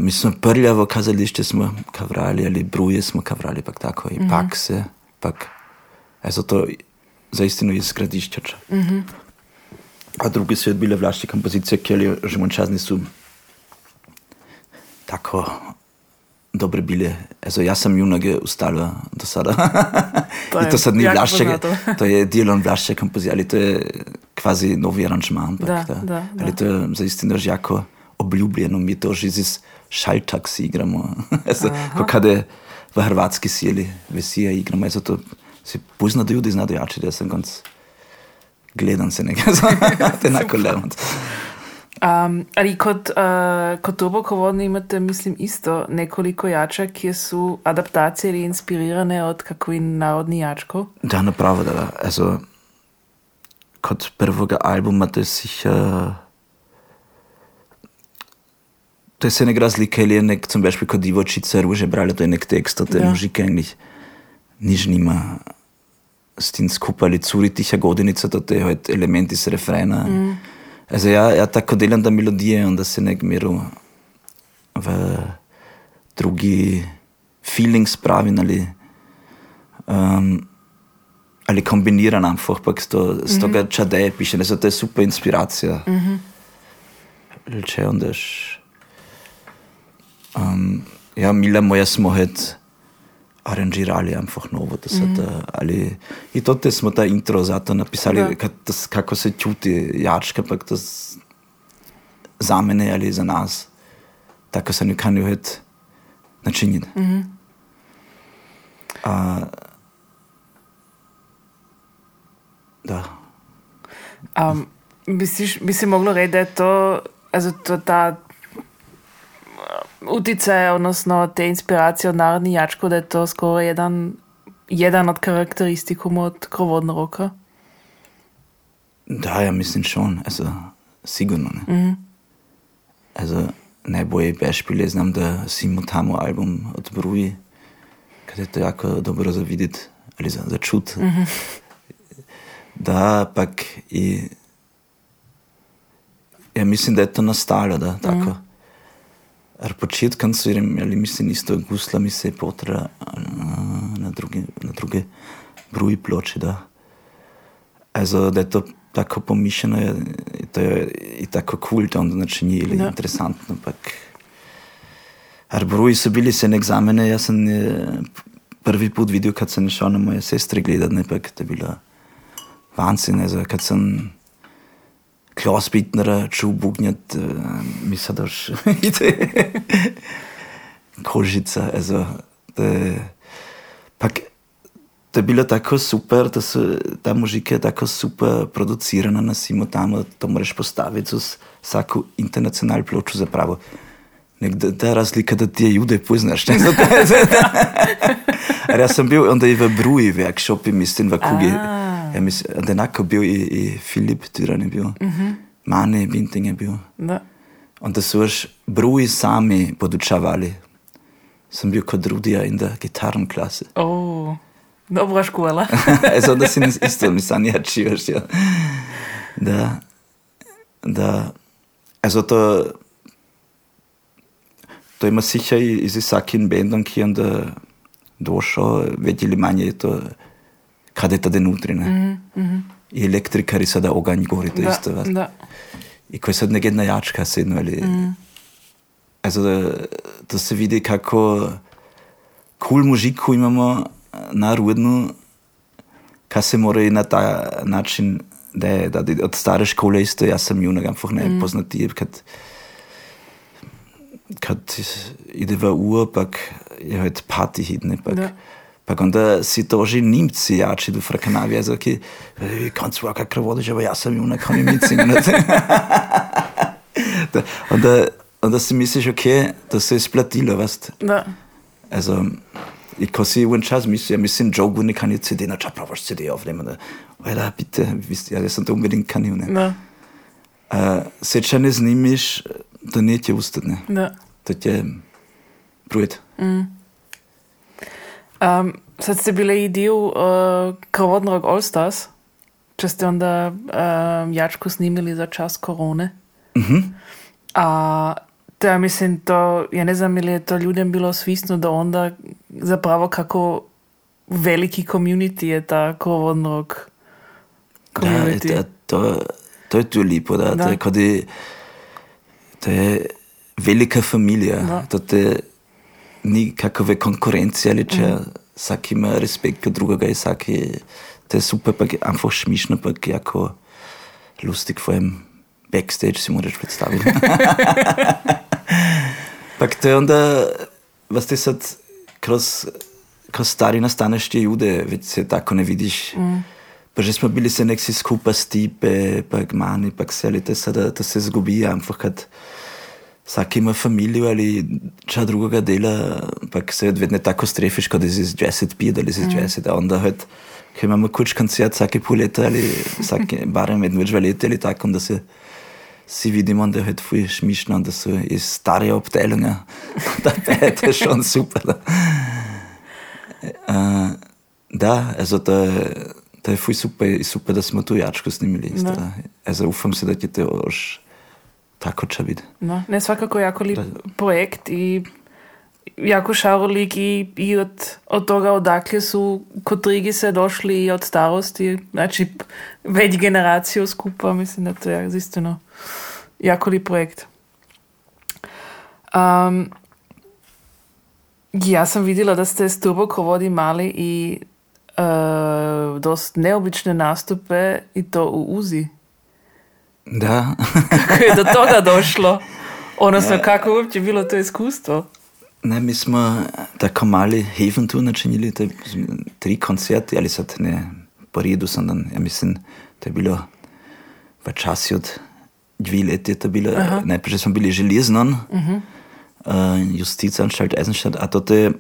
mi smo prljavo kazališče smo kavrali, ali bruje smo kavrali, pak tako, i pakse, pak, ezo to zaistino iz skladiščača. A drugi svet bile vlašće kompozicije, kjer že mončas nisu tako dobre bile. Also, ja sam junage ustala do sada. *laughs* To je to sad ni poznato. *laughs* to je dijelom vlašće kompozicije, ali to je kvazi novi aranžman. ampak Da, da, da, Ali da. to je zaistino že jako obljubljeno, mi to že iz šaltaksi igramo. *laughs* also, ko kada v hrvatski sili vesije igramo, also, to se pozna da ljudi znajo jače, da sam konc gledam se nekaj, te enako levam. Um, ali kot, uh, kot turbokovodni imate, mislim, isto nekoliko jača, ki su adaptacije ili inspirirane od kakvih narodnih jačkov. Da, napravo, da. Also, kot prvega albuma, to je sicher. To je se nek razlika, ali je nek, zum Beispiel, kot divočice, ruže brali, to je nek tekst, to je Ja. muzika eigentlich nič nima s tim skupaj, ali curi tiha godinica, to je halt element iz refrena. Mm. Also, ja, ja tako delam da melodije, onda se nek miru v drugi feeling spravim, ali um, ali kombiniran einfach, pa s, to, s toga čadeje piše, ne, to je super inspiracija. Mm -hmm. Če ondaš, um, ja, mile moje smo het aranžirali einfach novo, da se da, ali, i to te smo ta intro zato napisali, Da. kad, das, kako se čuti jačka, pa to za mene ali za nas, tako se nikaj ne het načiniti. Mm -hmm. A, da. Um, bi, si, bi si moglo reći da je to, also to ta uh, utjecaj, odnosno te inspiracije od narodnih jačkov, da je to skoro jedan, jedan od karakteristikum od krovodnog roka. Da, ja mislim schon, also sigurno ne. Mhm. Also najbolje Beispiele znam da Simo Tamo album od Bruji, kad je to jako dobro za vidjet, ali za, za čut. Mhm. Da, pak i ja mislim da je to nastalo, da, tako. Ar početkom so imeli, mislim, isto gusla, mi se je potra na druge, na druge bruji ploče, da. Also, da je to tako pomišljeno, je, to je i tako cool, to onda načini ili Da. interesantno, pak. Ar bruji so bili se na egzamene, jaz sem eh, prvi put videl, kad sem šel na moje sestre gledat, ne, pak to je bilo Wahnsinn, also, kad sem Klaus Bittner čul bugnjat, uh, mislim, da už *laughs* ide kožica, also, da je, pak, to je bilo tako super, da so ta muzika je tako super producirana na simo tamo, to moraš postaviti z vsako internacionalno pločo zapravo. Nek, da, da razlika, da ti je jude poznaš. *laughs* Jaz sem bil onda i v Bruji workshopi, mislim, v Kugi. Ah. Ja, mislim, da enako bil i, i Filip Tyran je bil, mm -hmm. Mane Binting je bil. Da. Onda so još Bruji sami podučavali. Sem bil kot Rudija in da gitarn klase. Oh, dobra škola. also, das sind isto mi san jači još, ja. Da, da, also to, to ima sicher i iz vsakim bendom, ki je onda došao, vedjeli manje je to, kada je tada nutri, ne. Mm -hmm. I elektrikari sada oganj gori, to da, isto. vas. da. I koji sad neka jedna jačka sedno, ali... Mm. Also, da, da se vidi kako cool muziku imamo na Rudnu, kaj se mora i na ta način, da, je- da di- od stare škole isto, jaz sem junak einfach ne mm. poznati, kad, kad ide v ur, pak je halt Party hit, ne, pak, Da. Pak onda si *laughs* to že Nimci jači do Frakanavija, also, okay, "Ej, kannst du auch kakra vodiš, aber jaz sem junak, kann ich mitsingen. ne." Da- onda, onda si misliš, ok, to se je splatilo, vast. Da. Also, ich kann sie einen Scheiß missen. Ja, wir sind Joe und ich kann jetzt CD, na, schau, brauchst CD aufnehmen. Da. Alter, bitte, wisst ihr, das sind unbedingt kann ich nicht. Da. Uh, Seča ne znimiš, da ne ti ustane. Da. To ti je brujet. Um, sad ste bili i dio uh, Krvodnog All Stars, če ste onda um, jačku snimili za čas korone. Mhm. A to ja mislim, to, ja ne znam ili je to ljudem bilo svisno da onda zapravo kako veliki community je ta Krvodnog Da, community. da, to, to je tu lepo, da, Da. to je, to je velika familija. Da. To te ni kakove konkurencije ali če mm. vsak ima respekt od drugega in vsak je, to je super, pa je einfach šmišno, pa je jako lustig vor allem backstage si moraš predstaviti. *laughs* Pak to je onda, was ti sad kroz, kroz stari nastaneš ti jude, već se tako ne vidiš. Mm. Pa že smo bili se nek si skupaj stipe, pa gmani, pa kseli, to se, da, to se zgubi, ampak kad vsak ima familijo ali ča drugega dela, pa se vedno tako strefiš, kot si iz 25 ali si iz 20, a onda halt, ko imamo kuč koncert vsake pol leta ali vsake, *laughs* barem jedno več dva leta ali tako, da se si vidimo, da je fuj šmišno, da so iz stare obdelanja, *laughs* da je to schon super. *laughs* Da. Uh, da, also to je, to je fuj super, super, da smo tu jačko snimili. Ufam se da će to još tako će biti. No, ne, svakako jako lep projekt i jako šarolik i, i od, od toga odakle su kotrigi se došli i od starosti, znači već generaciju skupa, mislim da to je zistino jako lep projekt. Um, ja sam vidjela da ste s Turbo Krovod imali i uh, dost neobične nastupe i to u Uzi. Da, *laughs* Kako je do toga došlo? Odnosno, kako je uopće bilo to iskustvo? ne, mi smo tako mali Haven tu načinili, to je tri koncerti, ali sad ne, po redu sam dan, ja mislim, to je bilo v časi od dve leti je to bilo, Aha. najprej smo bili železnon, uh -huh. uh, Justizanstalt Eisenstadt, a to je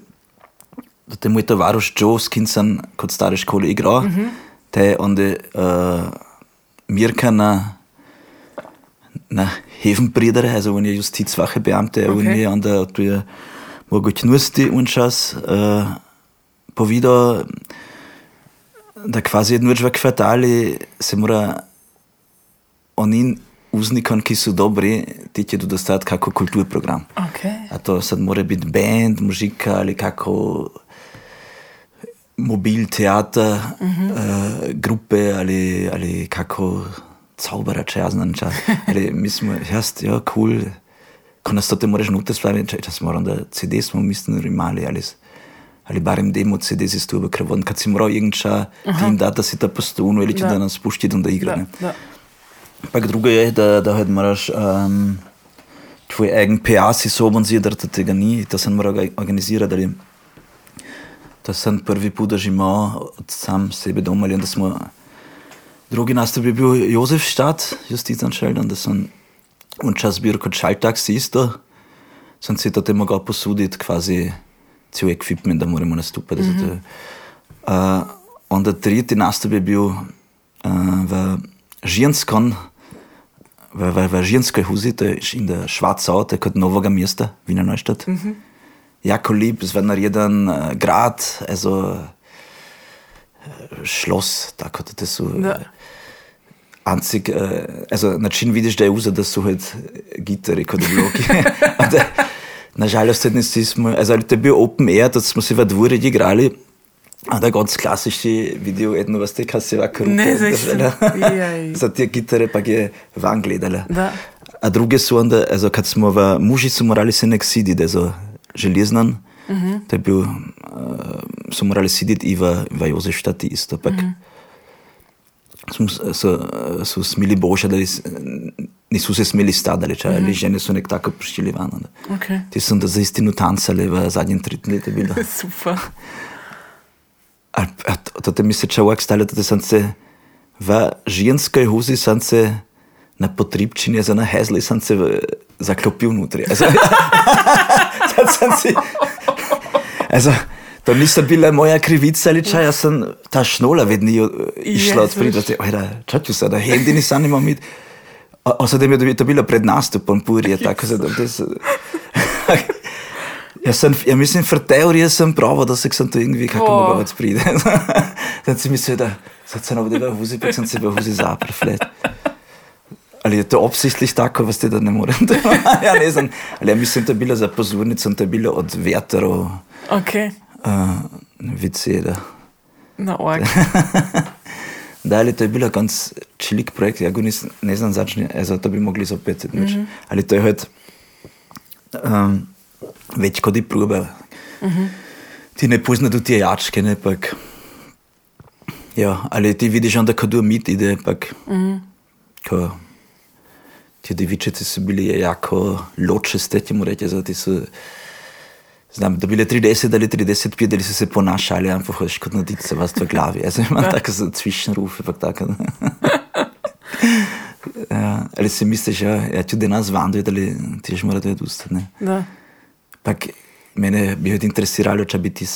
to je moj tovaruš Joe, s kim sem kot stare škole igral, uh -huh. te je onda uh, Mirka na na Hefen pridere, also on je Justizwache Beamte, okay. on je onda tu je mogočnosti unčas uh, povedal, da kvazi jedno več v kvartali se mora oni uznikom, ki so dobri, ti će dostati kako kulturprogram. Okay. A to sad mora biti band, muzika ali kako mobil teater, Mhm. uh, grupe ali, ali kako zauberače, ja znam ča. Ali mi smo, jaz, ja, cool. Ko nas to te moraš nutra spraviti, če, če smo onda CD smo mislim imali ali, ali barem demo CD z stube, ker on, kad si moral irgendča tim dati, da si ta postunu ili če Da. da nas pušti da igra. Da, ne. da. Pak drugo je, da, da halt moraš um, tvoj egen PA si zidar, da tega ni, to sem moral ga organizirati, ali to sem prvi put, da že imamo od sam sebe doma, ali da smo drugi nastav je bil Jozef Štat, Justican Sheldon, da sem on čas kot šaltaksi isto, sem si to te mogel posuditi, kvazi cel ekvipment, da moramo nastupati. Mm -hmm. uh, onda tretji nastav je bil uh, v Ženskom, v, v, v ženskoj huzi, to je in da Švacau, to je kot novega mesta, Wiener Neustadt. Mm -hmm. Jako es war narejen uh, grad, also uh, Schloss, tako da so Da. Anzig, uh, also način vidiš, da je uza, da so halt gitari kot bloki. *laughs* da, nažalost, nisi smo, also to je bil open air, da smo se v dvori igrali, a da ganz klasični video, edno vas te, kaj se vaka ruke. Ne, zdaj Jaj. *laughs* Za te gitare pa je van gledala. Da. A druge so onda, also kad smo v Mužicu morali se nek siditi, also železnan, mm -hmm. to je bil, uh, so morali siditi i v, v Jozefštati isto, pak mm -hmm. Smo, so, so smeli bože, da nis- nisu se smeli stadali, če mm -hmm. ali žene so nek tako prišli van. Okay. Ti so onda za istinu tancali v zadnjem bilo. *laughs* Super. A, a to, to te mi se človek stalo, da sem se v ženskoj huzi sem se na potribčini, za na hezli sem se v, zaklopil notri. Also, sem si, also, to niso bile moja krivica ali čaj, jaz sem ta šnola vedno jo- išla od Jezus. spredja, ojda, čaču se, da hindi nisem imel mit. Osadem je to bilo pred nastupom purje, tako da to se... *laughs* Jaz, sem, ja mislim, v teoriji sem prav, da se sem to irgendwie kako Oh. mogel odpriti. *laughs* Zdaj si mislil, da sad sem ovdje v huzi, pa sem se v huzi zaprl. flet. Ali je to obsichtlich tako, vas da ne morem? *laughs* ja, ne znam. Ali ja mislim, to je bilo za pozornico, to je bilo od vetrov, Okay. Uh, vice, da. Na org. *laughs* Da, ali to je bilo ganz čilik projekt, ja, nis, ne znam začne, also, to bi mogli zopet, mm -hmm. ali to je halt um, več kot je probe. Mm -hmm. Ti ne pozna do te jačke, ne, pak. Ja, ali ti vidiš onda, ko du mit ide, pak. Mm -hmm. Ko ti devičice so bili jako ločeste, ti mu reče, zato ti so Znam, da bile 30 ali 35, ali so se ponašali, ampak hočeš kot nadice vas v glavi. Jaz imam tako za cvičnerufe, pa tako. *laughs* ja, ali si misliš, ja, ja tudi nas vanduje, ali ti že morate odustati, ne? Da. Pak mene bi od interesiralo, če bi ti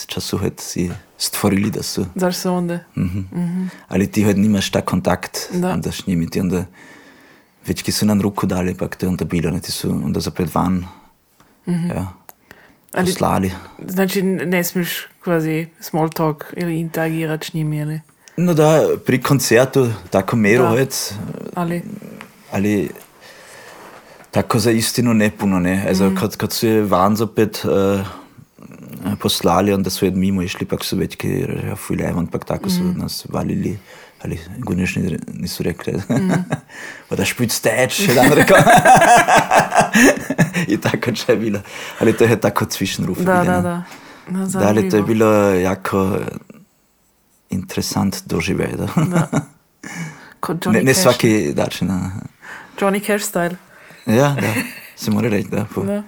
had si stvorili, da so. Daš se onda. Mhm. Ali ti had nimaš ta kontakt, Da. da s njimi, ti onda, več ki so nam ruku dali, pak to je onda bilo, ne, ti so onda zapred van, ja, Ali, poslali. znači ne smiješ kvazi small talk ili interagirati s njimi ili, No da, pri koncertu tako mero Da. hec, ali ali tako za istino ne puno, ne. Also, mm. kad, kad so je van zopet uh, poslali, onda so jed mimo išli, pak so već ki ja, fuljevan, pak tako so nas valili, ali guniš ni, nisu rekli, mm. *laughs* da špic steč, še dan rekel. *laughs* I tako če je bilo. Ali to je tako cvišen ruf. da, da, da. No, Da, ali to je bilo jako interesant doživljaj. Da. *laughs* Da. Ne, ne svaki način. a. Johnny Cash style. Ja, da, se mora reči, da. Po. Da.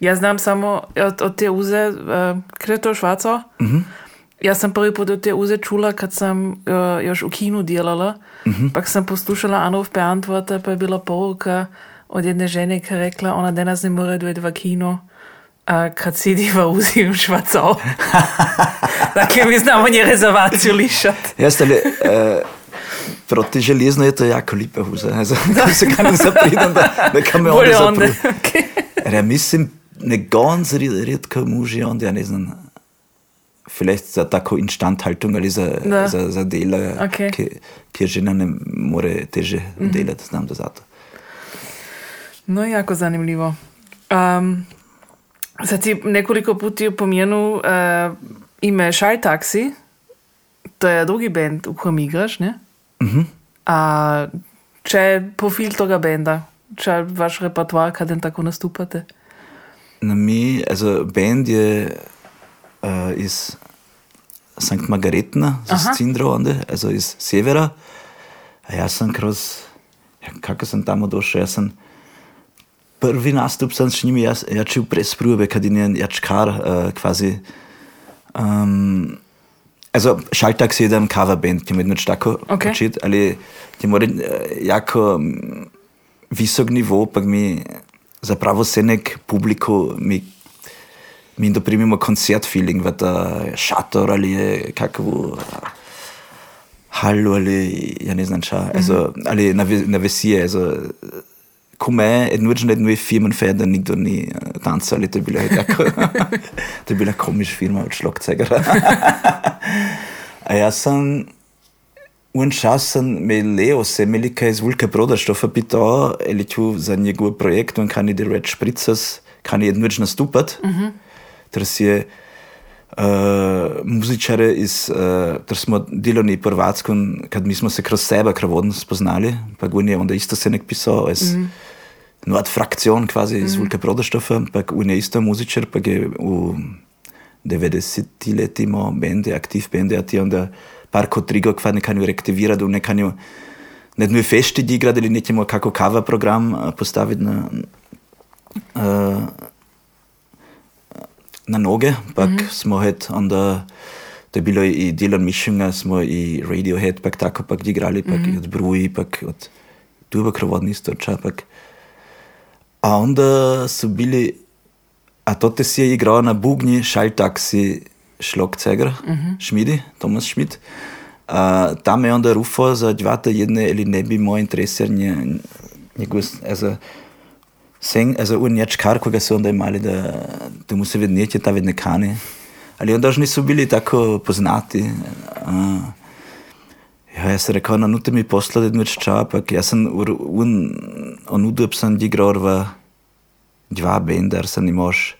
Ja znam samo od, od te uze, uh, kde je to Švaco? Mm -hmm. Jaz sem prvi put od te uze čula, kad sem uh, još u kinu delala, mm -hmm. pak sem poslušala Anruf beantworte, pa je bila poruka od jedne žene, ki je rekla, ona danas ne more dojeti v kino, uh, kad sedi v uzi u Švacov. *laughs* dakle, mi znamo nje rezervaciju lišati. Jaz ali eh, proti železno je to jako lepa huza. Also, da se ga ne zapridem, da, da kam me Bolje zapru. *laughs* Okay. Ja, mislim, ne ganz red- redko muži, onda ja ne znam, vielleicht tako instandhaltung ali za, Da. za, za dela, Okay. ki, ki žena ne more teže delati, znam da zato. No, jako zanimljivo. Um, sad si nekoliko puti pomenul uh, ime Shy Taxi, to je drugi band, v kojem igraš, ne? Mhm. A če je profil tega benda, če je vaš repertoar, kaden tako nastupate? Na mi, also Band je äh, iz St. Margaretna, Aha. z Cindrovande, also iz severa. Jaz sem kroz, ja, kako sem tamo došel, jaz sem prvi nastup sam s njimi, jaz, ja ću presprube, kad je jačkar, äh, quasi, um, also Šaltak je jedan cover band, ki ima jedno tako Okay. počet, ali ti mora äh, jako visok nivo, pa mi zapravo se nek publiku mi mi doprimimo koncertfeeling, v ta šator ali je kakvu halu ali ja ne znam ča, also, ali na, na vesije, also, Kume, ednučno jednu firmen feder, nikdo ni tanca, *laughs* *laughs* ali to je bila tako, to je bila komisch firma od šlokcegara. A ja sam un čas sem imel Leo, se imeli kaj z Vulke Prodaštova pitao, ali tu za njegov projekt, on kan je Red Spritzers, kan je jednuč nastupat, mm -hmm. Ter si je uh, muzičare iz, uh, ter smo delali prvatsko, kad mi smo se kroz sebe kravodno spoznali, pa on je onda isto se nek pisao, es, mm nur ad Fraktion quasi mm iz Vulke Prodaštova, pa on je isto muzičar, pa je v 90 leti imamo bende, aktiv bende, a ti onda Parko Trigo kva ne kanju reaktivirati, ne kanju ne dnu fešti igrati ali nećemo kako cover program uh, postaviti na uh, na noge, pak mm -hmm. smo het onda to je bilo i Dylan Mišunga, smo i Radiohead, pak tako pak igrali, pak mm -hmm. i od Bruji, pak od Duba Krovodni istoča, pak a onda su bili a to si je igral na bubni Šaltaksi Šlokceger, uh -huh. Šmidi, Tomas Šmid. Uh, tam je onda rufo za dvata jedne ali ne bi moj interes, jer nje, njegov, also, sen, also un jačkar, koga su onda imali, da, da mu se vednetje ta vedne kane. Ali onda još nisu bili tako poznati. Uh, ja, jaz sem rekel, no, nute mi poslati jednuč čapak. Jaz sem ur- un, on udub sem igral v dva benda, jer sem imaš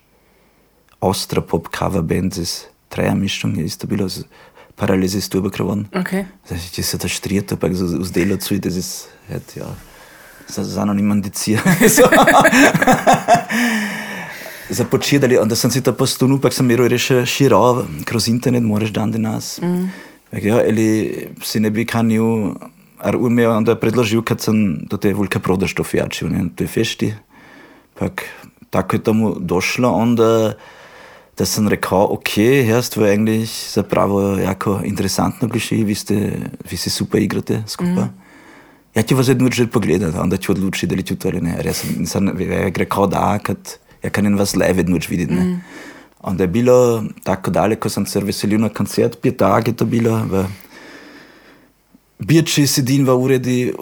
ostra pop cover band iz treja mišljung, je isto bilo z paralizi z tuba kravon. Okay. Zdaj, če se to štrijeto, pa z, z delavcu, das ist, et, ja, za, za anonimen dicijo. *laughs* Započedali, onda sem si to postunil, pa sem imel reše širo, kroz internet moraš dan denas. Mm. Ja, ali si ne bi kanil, ar umeo, onda predložil, kad sem do te vulke prodaš to fijačil, ne, to je fešti. Pak, tako je tomu došlo, onda da sam rekao, ok, jaz je eigentlich zapravo jako interesantno kliši, vi, ste, vi se super igrate skupaj. Mm. Ja ću vas jednu žel pogledat, onda ću odlučiti da li ću to ali ne. Jer ja sam, nisam ja, rekao da, kad ja kanem vas le vedno videti. Ne. Mm. Onda je bilo tako daleko, sem se veselil na koncert, pet dage to bilo, v Birči sedim v uredi,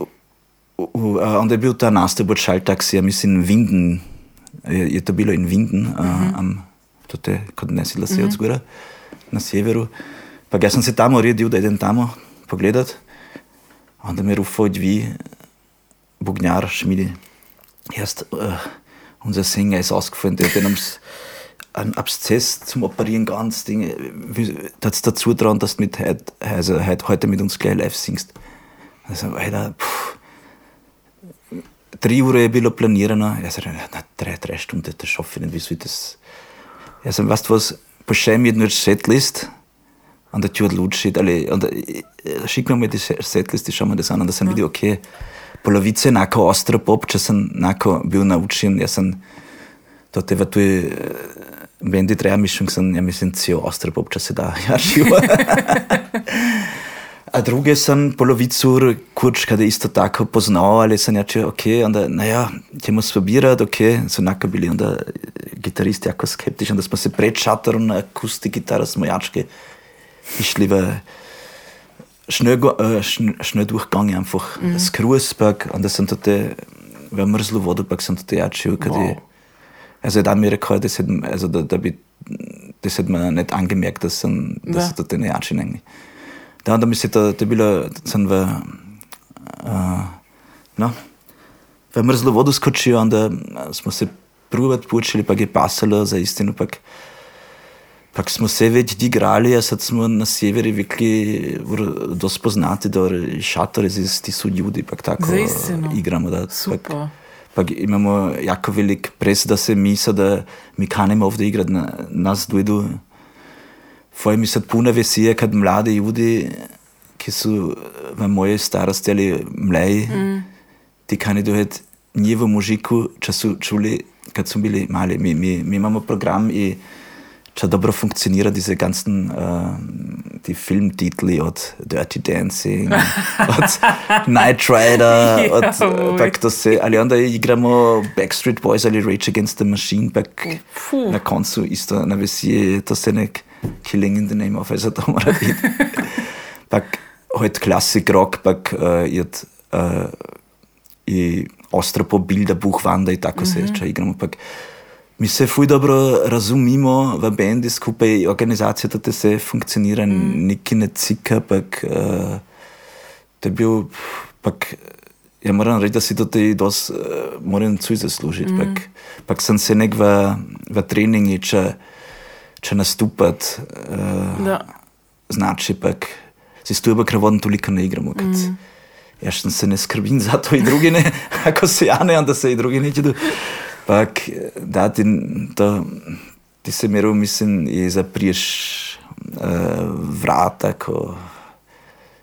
onda je bil ta nastup od Šaltaksija, mislim, Vinden, je, je to bilo in Vinden, mm -hmm. am, to te, kod ne si lase mm -hmm. od zgora, na severu. Pa jaz sem se tamo uredil, da idem tamo pogledat. Onda me rufo dvi Bugnjar, Schmidi. Erst, uh, unser Sänger ist ausgefallen, der hat einen, Abszess zum Operieren ganz Dinge. Das dazu dran, dass du mit heut, also heut, heute mit uns gleich live singst. Also, Alter, pff. Drei Uhr bilo planirano, jaz sem rekel, na tre, tre stunde, to schaffe ich nicht, wie soll ich das... Sem, weißt du was, pošlji mi jednu setlist, onda ću odlučiti, ali onda, šikno mi ti setlist i šamo da sam, onda sam vidio, ok, polovice enako ostro pop, če sem enako bil naučen, jaz sem, to te v tuji bendi treba mišljam, sem, ja mislim, cel ostro pop, če se da, *laughs* ja, živo. A druge sem polovicu kurč, kada isto tako poznao, ali sam ja če, ok, onda, naja, ćemo spobirat, ok, su onako bili onda gitaristi jako skeptični, onda smo se pred šatorom na akustik gitara smo jačke išli v schnell, äh, schnell, schnell durchgegangen, einfach mhm. das Kruisberg, und das sind dort v mrzlu vodu, pa sem tudi jačil, kad je, Wow. also da mi je rekel, da se, also da, da bi, das hat man nicht angemerkt, dass, sem, da Ja. so dort ne jačil eigentlich. Da, onda mi se to, to je bilo, sem v, uh, no, v mrzlo vodo skočijo, onda smo se provat počeli, pa je pasalo za istinu, pa Pak smo se već igrali, a sad smo na sjeveri vikli dosta poznati, da šatore ti su ljudi, pak tako Zaistino. igramo. Da, Super. Pak, pak imamo jako velik pres da se mi sada, mi kanemo ovdje igrat, na, nas dojdu. Foje mi sad puno vesije kad mlade ljudi, ki su v moje starosti ali mleji, mm. ti kani dojet njivo mužiku, če su čuli, kad su bili mali. Mi, mi, mi imamo program i če dobro funkcionira diese ganzen uh, die Filmtitel od Dirty Dancing, *laughs* od Knight Rider, Ja, moj. pak to se, ali onda igramo Backstreet Boys ali Rage Against the Machine, pak Puh. na koncu isto na vesije, to se nek Killing in the Name of, also to mora biti. pak heute Klassik Rock, pak uh, jed, uh, i ostro po bilderbuch vanda i tako se če igramo, pak mi se fuj dobro razumimo v bendi skupaj, organizacija to se funkcionira, mm. neki ne cika, pak uh, to je bil, pak ja moram reči, da si tudi dos uh, moram cuj zaslužiti, mm. pak, pak sem se nek v, v treningi, če, če nastupat, uh, Da. znači pak si stoji pa kravodno toliko ne igramo, kad mm. jaz se ne skrbim za to i drugi ne, *laughs* ako se ja ne, onda se i drugi neće do... Pak, da, ti, to, ti se meru, mislim, zapriješ uh, vrata, ko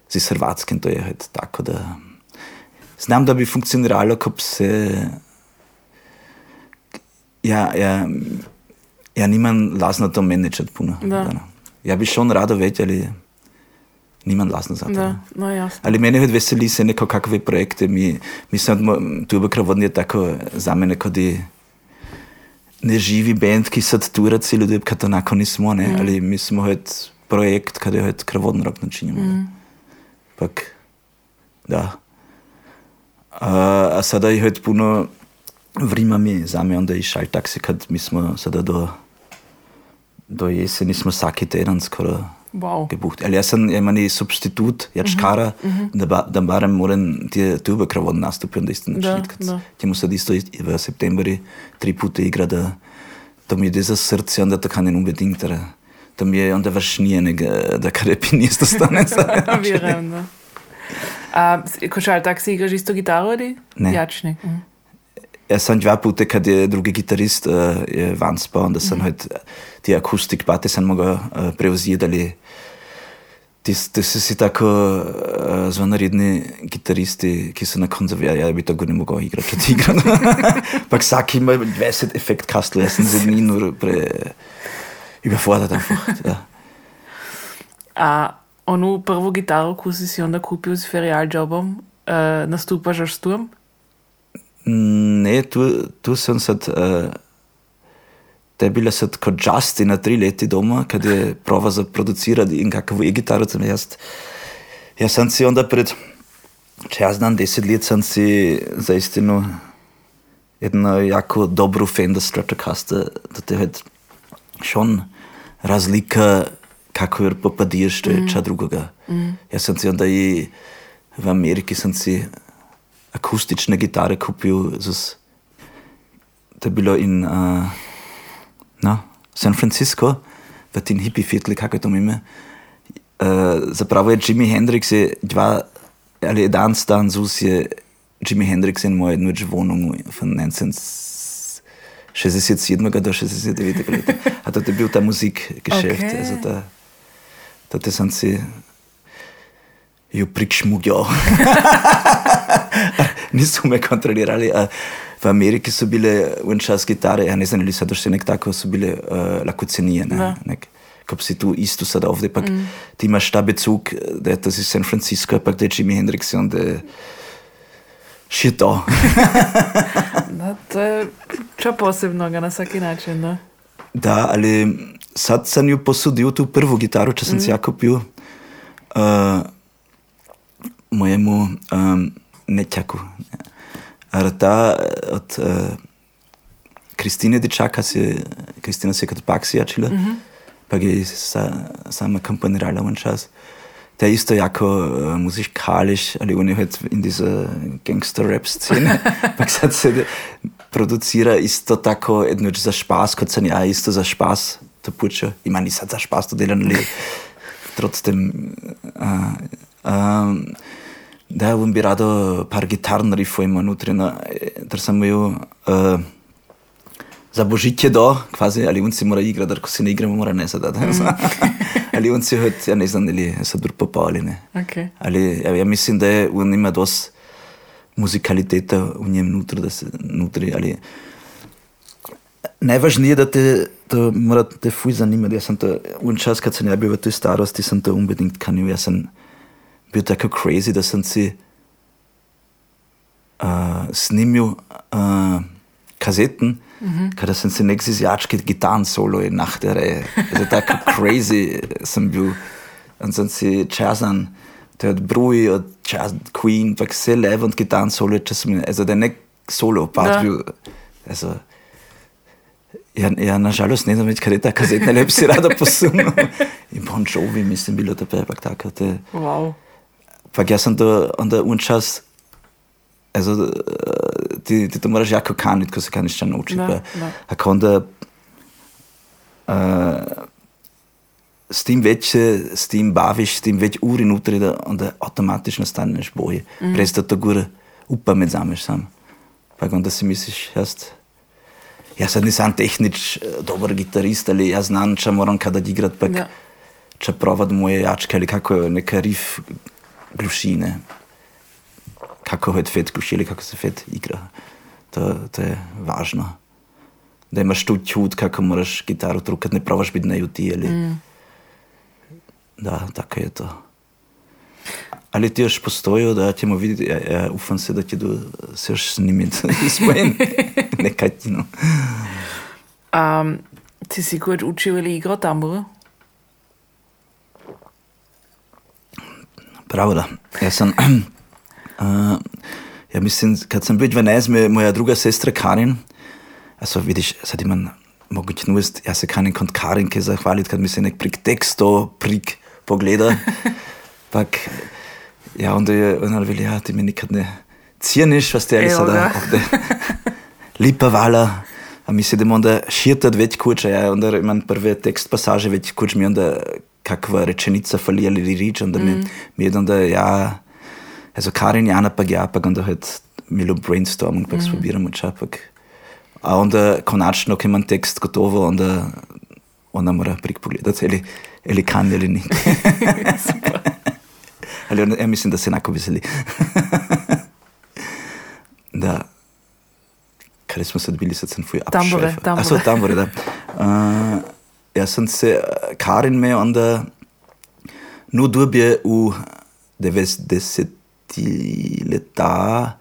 si s Hrvatskim, to je tako da... Znam, da bi funkcioniralo, ko bi se... Ja, ja, ja nimam lazno to menedžet puno. Da. no. Ja bi šel rado več, ali nimam lazno za to. Da, no jasno. Ali mene hod veseli se neko kakve projekte. Mi, mislim, da tu je kravodnje tako za mene, kot je neživi band, ki sad tura celo dob, kad onako nismo, ne? Mm. Ali mi smo hod projekt, kad je hod kravodno rok načinjamo. Mm. Pak, da. A, a sada je hod puno vrima mi za me, onda i šalj taksi, kad mi smo sada do, do jeseni smo svaki teden skoro Wow. gebucht. Ali jaz sem imani substitut, jačkara, mm -hmm. da, ba, da barem moram ti tube kravod nastupiti, da isto Da, načiniti. da. Ti mu sad isto v septembri tri pute igra, da, da mi ide za srce, onda to kan je unbedingt, da, da mi je onda vršnije, nego, da kar je pinist ostane za Vjerujem, da. A košal, tak si igraš isto gitaro ali? Ne. Jačnik. Mhm. Jaz sem dva puta, kad je drugi gitarist uh, je van spal, onda sem mm -hmm. ti akustik pate sem mogel uh, prevzeti, ali ti, ti so si tako uh, zvonaredni gitaristi, ki so na koncu vedeli, ja, bi to ne mogel igrati, če ti igram. *laughs* pa vsak ima 20 efekt kastel, jaz sem z njim nur pre... Überfordert einfach. Ja. A onu prvu gitaro, ko si si onda kupil s ferial jobom, uh, nastupaš až s tujem? Ne, tu, tu sem sad, uh, te je bila sad kot Justin na tri leti doma, kad je prova za producirati in kakvu e-gitaru sem jaz. Jaz sem si onda pred, če jaz znam deset let, sem si za istinu jedno jako dobru Fender Stratocaster, da te je šon razlika, kako jo popadiš, to je ča drugoga. Mm. Jaz sem si onda i v Ameriki sem si akustične gitare kupil, z, to je bilo in uh, no, San Francisco, v tem hippie fitli, kako je to ime. Uh, zapravo je Jimi Hendrix je dva, ali dan stan zus je Jimi Hendrix in moje noč vonung von 1967 do 69 leta. A to je bil ta musikgeschäft, Okay. okay. also da, da sem si jo prikšmugljal. *laughs* Niso me kontrolirali. A v Ameriki so bile včasih gitare, ja ne znam, ali so še nek tako, so bile uh, lakocenije. Ne? Da. Nek, ko si tu isto sada ovdje, pak mm. ti imaš ta bezug, da je to iz San Francisco, pak da je Jimi Hendrix in da je še to. *laughs* Da, to je ča posebnoga na vsaki način, da. Da, ali sad sem jo posodil tu prvo gitaro, če sem mm. si jo kupil uh, mojemu um, nečaku. Ali ta od uh, Kristine Dečaka, si, Kristina si je kot pak si jačila, mm -hmm. pa je sa, sama kampanirala v en čas. der ist da jako äh, musikalisch, ali on je halt in dieser Gangster-Rap-Szene, *laughs* pa sad se producira isto tako, edno za špas, kot sem ja, isto za špas, to pučo. Ima ni sad za špas to delam, ali trotzdem, uh, um, da bom bi rado par gitarn riffov imel notri, no, ter sem imel uh, za božitje do, kvazi, ali on si mora igrati, ko si ne igramo, mora ne zadati. Mm. *laughs* ali on si hod, ja ne znam, ali so dur popali, ne. Okay. Ali, ja, ja mislim, da je on ima dosti muzikaliteta v njem notri, da se notri, ali najvažnije je, da te, da mora te fuj zanimati. Jaz sem to, un čas, kad sem ja bil v tej starosti, sem to unbedingt kanil, jaz sem bil tako crazy, da sem si uh, snimil uh, kazeten, mm -hmm. kada sem si nek zizjački gitarn solo in nachtere. Also tako *laughs* crazy sem bil. In sem si časan, to je od Bruji, od čas Queen, pa vse levo in gitarn solo, če sem, also da je nek solo part bil. Also, ja, ja, nažalost ne znam več, kaj je ta kazetna, ne bi si rada posunil. In Bon Jovi, mislim, bilo to pa tako. Te, Wow. Pa jaz sem to onda un čas, also, ti, ti to moraš jako kaniti, ko se kaniš še naučiti. Da, pa, da. Ako onda uh, s tim več se s tim baviš, s tim več uri nutri, da onda automatisch nastaneš bolje. Mm. Brez da to gore upameti zameš sam. Pa onda si misliš, jaz, jaz sad nisam tehnič eh, dobar gitarist, ali jaz znam, če moram kada igrat, pa Ja. če provad moje jačke, ali kako je neka rif glušine. Kako je fet gluši, ali kako se fet igra. To, to je važno. Da imaš tu čut, kako moraš gitaru trukati, ne probaš biti na juti. Ali... Mm. Da, tako je to. Ali ti još postoji, da ćemo vidjeti, ja, ja ufam se da će do, se još snimiti *laughs* spojen *laughs* nekaj tino. Um, ti si gut učil ali igro tamburo? Pravo da. Ja sam, uh, ja mislim, kad sam bio 12, me moja druga sestra Karin, also vidiš, sad imam mogućnost, ja se kanim kod Karinke zahvalit, kad mi se nek prik teksto, prik pogleda. *laughs* Pak, ja, onda je ona veli, ja, ti me nikad ne cijeniš, vas te ali sada ovde lipa vala, a mi se idemo onda širtat već kuća, ja, onda imam prve tekst pasaže već kuć mi onda kakva rečenica fali ali rič, onda mm. mi, mi je da ja, also Karin Jana pa ja, pa onda halt milo brainstorming, pa eksplodiramo mm. čapak. A onda konačno, ko imam tekst gotovo, onda ona mora prik pogledati, ali, ali kan ali ni. *laughs* ali on, ja mislim, da se enako veseli. *laughs* da. Kaj smo se odbili, sad sem fuj. Tambore, tambore. A so tambore, da. *laughs* Uh, ja sam se, Karin me onda nu dobje u 90 leta,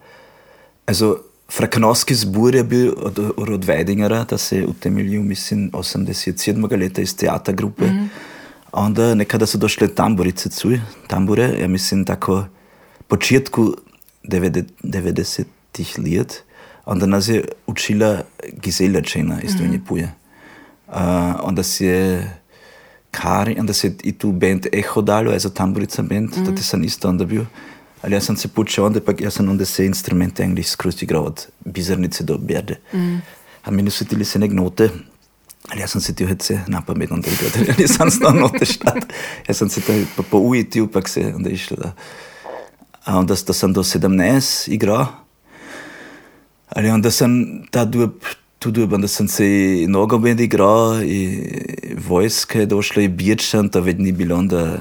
also Frakanowski zbor je bil od, od Weidingera, da se je utemeljil, mislim, 87. leta iz teatrgrupe. Mm -hmm. Onda nekada so došle tamburice cuj, tambure, ja mislim tako početku 90-ih let. Onda nas je učila Gisela Čena iz Dunje Puje. Uh, onda se je Kari, onda se je i tu band Echo dalo, also tamburica band, mm -hmm. da sam isto onda bio. Ali ja sam se počeo onda, pa ja sam onda se instrumente eigentlich skroz igrao od bizarnice do berde. Mm. A meni su tili se nek note, ali ja sam se tio het se na pamet onda igrao, ja nisam znao note štat. Ja sam se to po, po ujitio, pak se onda išlo da. A onda da sam do 17 igrao, ali onda sam ta dub, tu dub, onda sam se i nogomet igrao i vojska je došla i Birčan, to već ni bilo onda,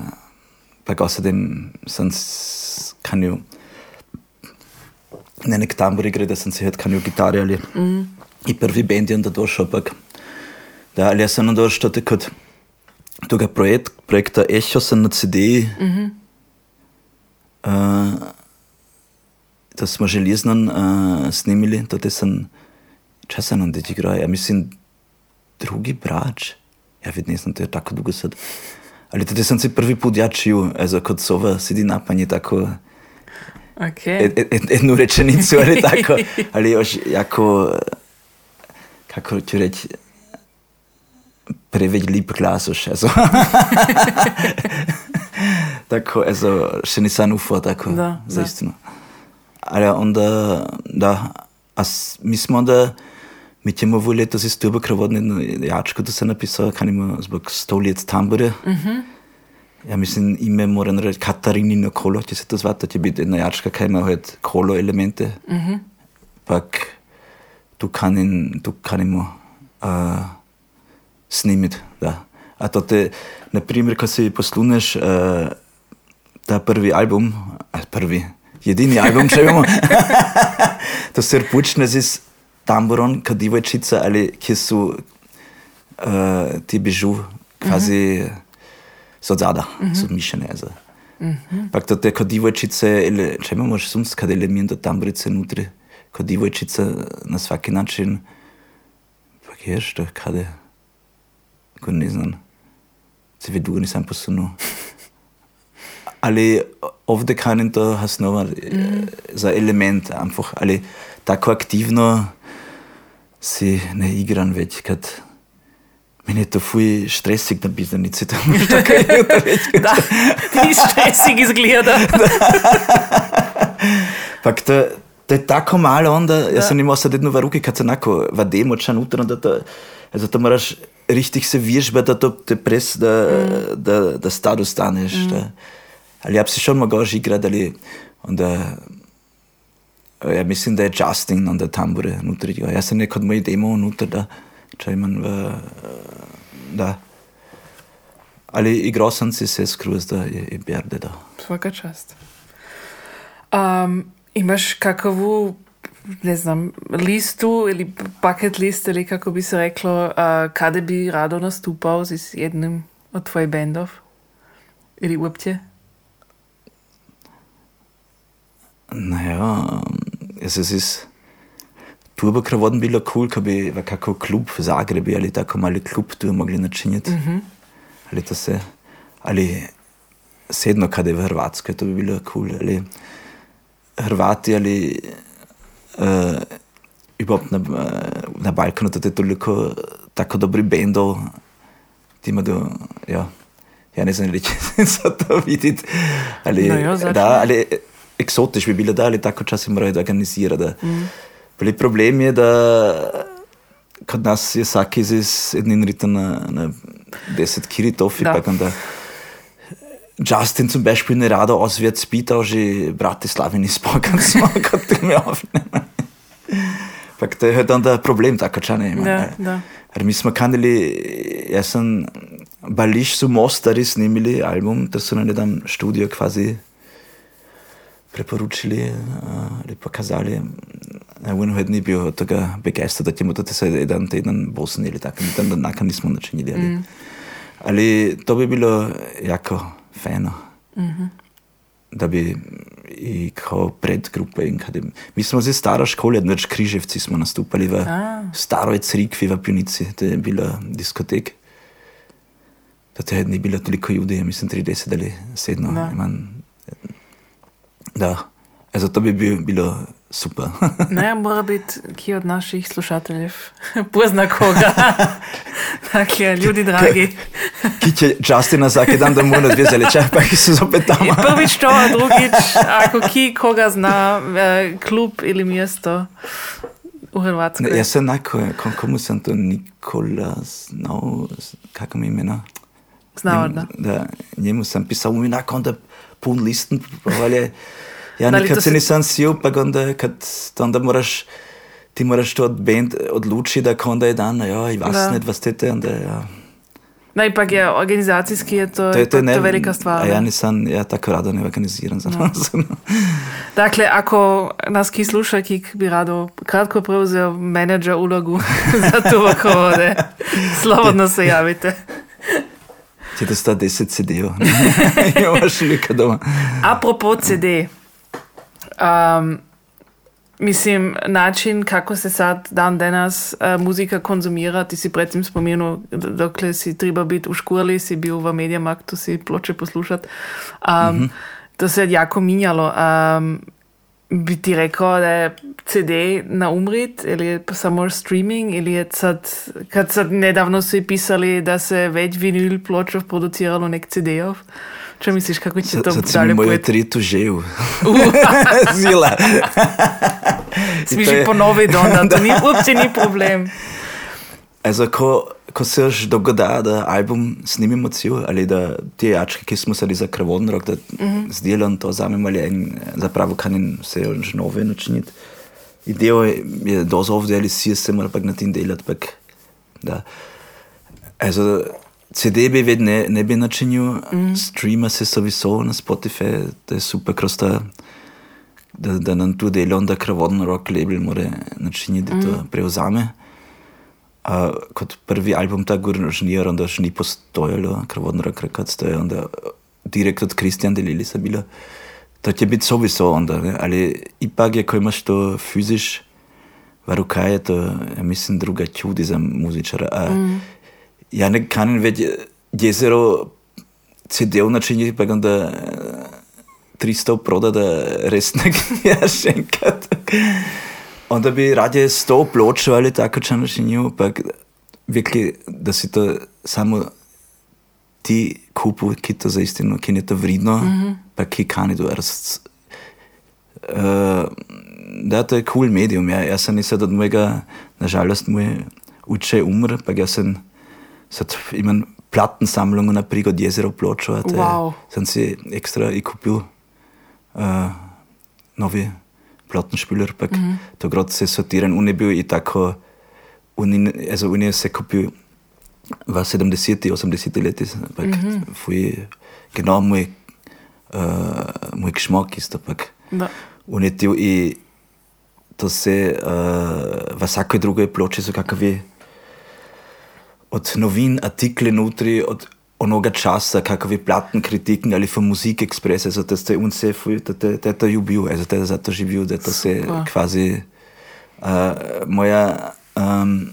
pa außerdem sam s- kanju ne nek tambur igre, da sam se het kanju gitari ali mm. i prvi band je onda došao, pak da, ali ja sam onda došao te kod toga projekt, projekta Echo sam na CD mm -hmm. uh, to smo železno uh, snimili, to te sam čas sam onda igrao, ja mislim drugi brač, ja vid nisam, to je tako dugo sad. Ali to sam se prvi put ja čuo, also kod sova sedi napanje tako Okay. ed, ed, jednu rečenicu, ali tako, ali još jako, kako ću reći, preveč lip glasoš, also. *laughs* tako, also, še nisam ufao tako, Da, za da. istinu. Ali onda, da, a s- mi smo onda, mi ćemo ovo letos iz Tuba Kravodne jačku da se napisao, kanimo zbog sto let tambure. Ja mislim, ime moram reći Katarinino kolo će se to zvati, to će biti jedna jačka kaj ima halt kolo elemente. Pak tu, kanin, tu kanimo uh, snimiti, da. A to te, na primjer, ko si posluneš uh, ta prvi album, a prvi, jedini album, *laughs* če vemo, *laughs* to se počne z tamburom, kot divojčica, ali ki so uh, ti bižu, kvazi so zada, so mišljene. Za. Pak to te kot divojčice, ele- če imamo še sumska elementa tamburice nutri, kot divojčica na svaki način, pak je što, kade, ko ne znam, se vedu, nisem posunul. Ali ovdje kanin to hasnova mm. za element, einfach, ali tako aktivno si ne igram več, kad meni je to fuj stresik na bizanici, *laughs* to moraš tako jutro reči. Da, ti stresik izgleda. *laughs* Pak to, to je tako malo onda, jaz sem imel sad jednu v ruki, kad se onako vade močan utrno, da to, zato moraš richtig se vježbati, da to te pres, da, mm. da, da stado staneš. Mm. Da. Ali ja bi si šel mogel igrati, ali onda, ja mislim, da je Justin onda tambure nutri. Ja, Jaz sem nekod moj demo nutra, da, če imam v, da. Ali igral sem si se skruz, da je, je berde, da. Svaka čast. Um, imaš kakvu, ne znam, listu ili paket list ili kako bi se reklo, uh, kada bi rado nastupal z jednim od tvojih bendov? Ili uopće? Naja, es es ist Turbo Kravoden bilo cool, ko bi v kakav klub v Zagrebi ali tako mali klub tu mogli načiniti. Mm -hmm. Ali to se, ali sedno kade v Hrvatskoj, to bi bilo cool. Ali Hrvati ali uh, überhaupt na, uh, na Balkanu, to je toliko tako dobri bendov, ti ima do, ja, ja ne znam reći za to vidjeti, ali, No zašto da, ali eksotiš bi bilo, da, ali tako časi morajo da organizirati. Da. Mm. Problem je, da kod nas je vsak iz jednim ritem na, na 10 kiritofi, Da. pa onda Justin zum Beispiel ne rado auswärts spielt, že Bratislavi ni spokan *laughs* smo, kot te mi aufnehmen. Pak to je halt onda problem, tako ča ne ima. Da, da. Jer mi smo kanili, jaz sem Bališ su Mostari snimili album, to so nam jedan študio kvazi preporučili uh, ali pokazali. Ja, on halt ni bil od tega begeistran, da ćemo to se jedan teden Bosni ili tako, mi tam nakon nismo načinili. Ali, mm. ali to bi bilo jako fajno. Mm -hmm. Da bi i kao predgrupe in kada... Mi smo zdaj stara škola, znači Križevci smo nastupali v A. staroj crikvi v Pjunici, to je bila diskotek. Da to je ni bilo toliko ljudi, mislim 30 ali 7. Da. Imam, da, e, zato bi bil, bilo super. *laughs* Ne, mora biti ki od naših slušateljev *laughs* pozna koga. *laughs* dakle, ljudi dragi. Ki će Justina vsaki dan domov na dve zaleče, pa ki so zopet tam. Prvič to, a drugič, ako ki koga zna, eh, klub ili mjesto u Hrvatskoj. Ne, jaz sem enako, kom, komu sem to Nikola znal, kako mi imena? Znao Njemu- da. da. Njemu sem pisal mu enako, onda pun listen, ali je, ja, Da li nekad to se se- nisem sil, pa onda, kad, onda moraš, ti moraš to od band odlučiti, da onda je dan, ja, i vas *laughs* Da. ne, vas tete, onda, ja. No, ipak je organizacijski je to, To je, to je ne, to velika stvar. Ne? ja nisam, ja tako rado ne organiziram za nas. Dakle, ako nas ki sluša, ki bi rado kratko prevzel menedžer ulogu *laughs* za to vode, slobodno se javite. Ti to sta 10 CD-ov. Imaš lika doma. Apropo CD. Um, mislim, način, kako se sad dan danas uh, muzika konzumira, ti si predtem spomenul, dokler si treba biti v školi, si bil v Mediamarktu, si ploče poslušati. Um, mm -hmm. To se je jako minjalo. Um, bi ti rekel, da je CD na umrit ali je pa samo streaming ali je sad, kad sad nedavno su i pisali da se već vinil pločov produciralo nek CD-ov. Čo misliš, kako će to Sad dalje pojet? tritu žev. Zila. *laughs* *laughs* Smiš je- ponoviti onda, to ni, *laughs* uopće ni problem. Also, ko, ko se još dogoda, da album snimimo cel, ali da te jačke, ki smo se za krvon rok, da mm -hmm. z delom to vzamemo ali en, zapravo kanin se još nove načiniti. Idejo je, je dozo ovdje ali si se mora pak na tem delati, pak da. Also, CD bi ved ne, ne bi načinil, mm -hmm. streama se sowieso na Spotify, to je super kroz ta, da, da nam tu delo, onda krvodno rock label mora načiniti, da to prevzame. A kot prvi album ta Gurnžnir, onda še ni postojalo, krvodno rock record, to je onda direkt od Kristjan delili se bilo. To će biti sowieso onda, ne? ali ipak je, ko imaš to fiziš, v rukah je to, ja mislim, druga čudi za muzičara. A, mm. Ja ne kanim več jezero CD-ov načiniti, pa onda eh, 300 proda, da res *laughs* ne ja še enkrat. Onda bi radije 100 pločev ali tako če načinil, pa virkli, da si to samo ti kupu, ki to za istino, ki je to vredno, mm -hmm. pa ki kani to raz. Uh, da, to je kul cool medium. Ja. Jaz sem nisem od mojega, nažalost, moj uče umr, pa jaz sem, sad imam plattensammlung na prigod jezero pločo, a to je- Wow. sem si ekstra i kupil uh, novi plattenspieler, pa mm -hmm. to grad se sortiran, on je bil i tako, on, in- also on je se kupil v 70. 80. leti, pa mm -hmm. fuj, genau moj, uh, moj geschmack isto, pak. Da. unetil i to se uh, v vsakoj drugoj ploči so kakvi od novin, artikle notri, od onoga časa, kakvi platni kritiken ali von Musik Express, also dass der uns sehr früh, der, der, der, der jubil, also der za to živel, da to se kvazi uh, moja um,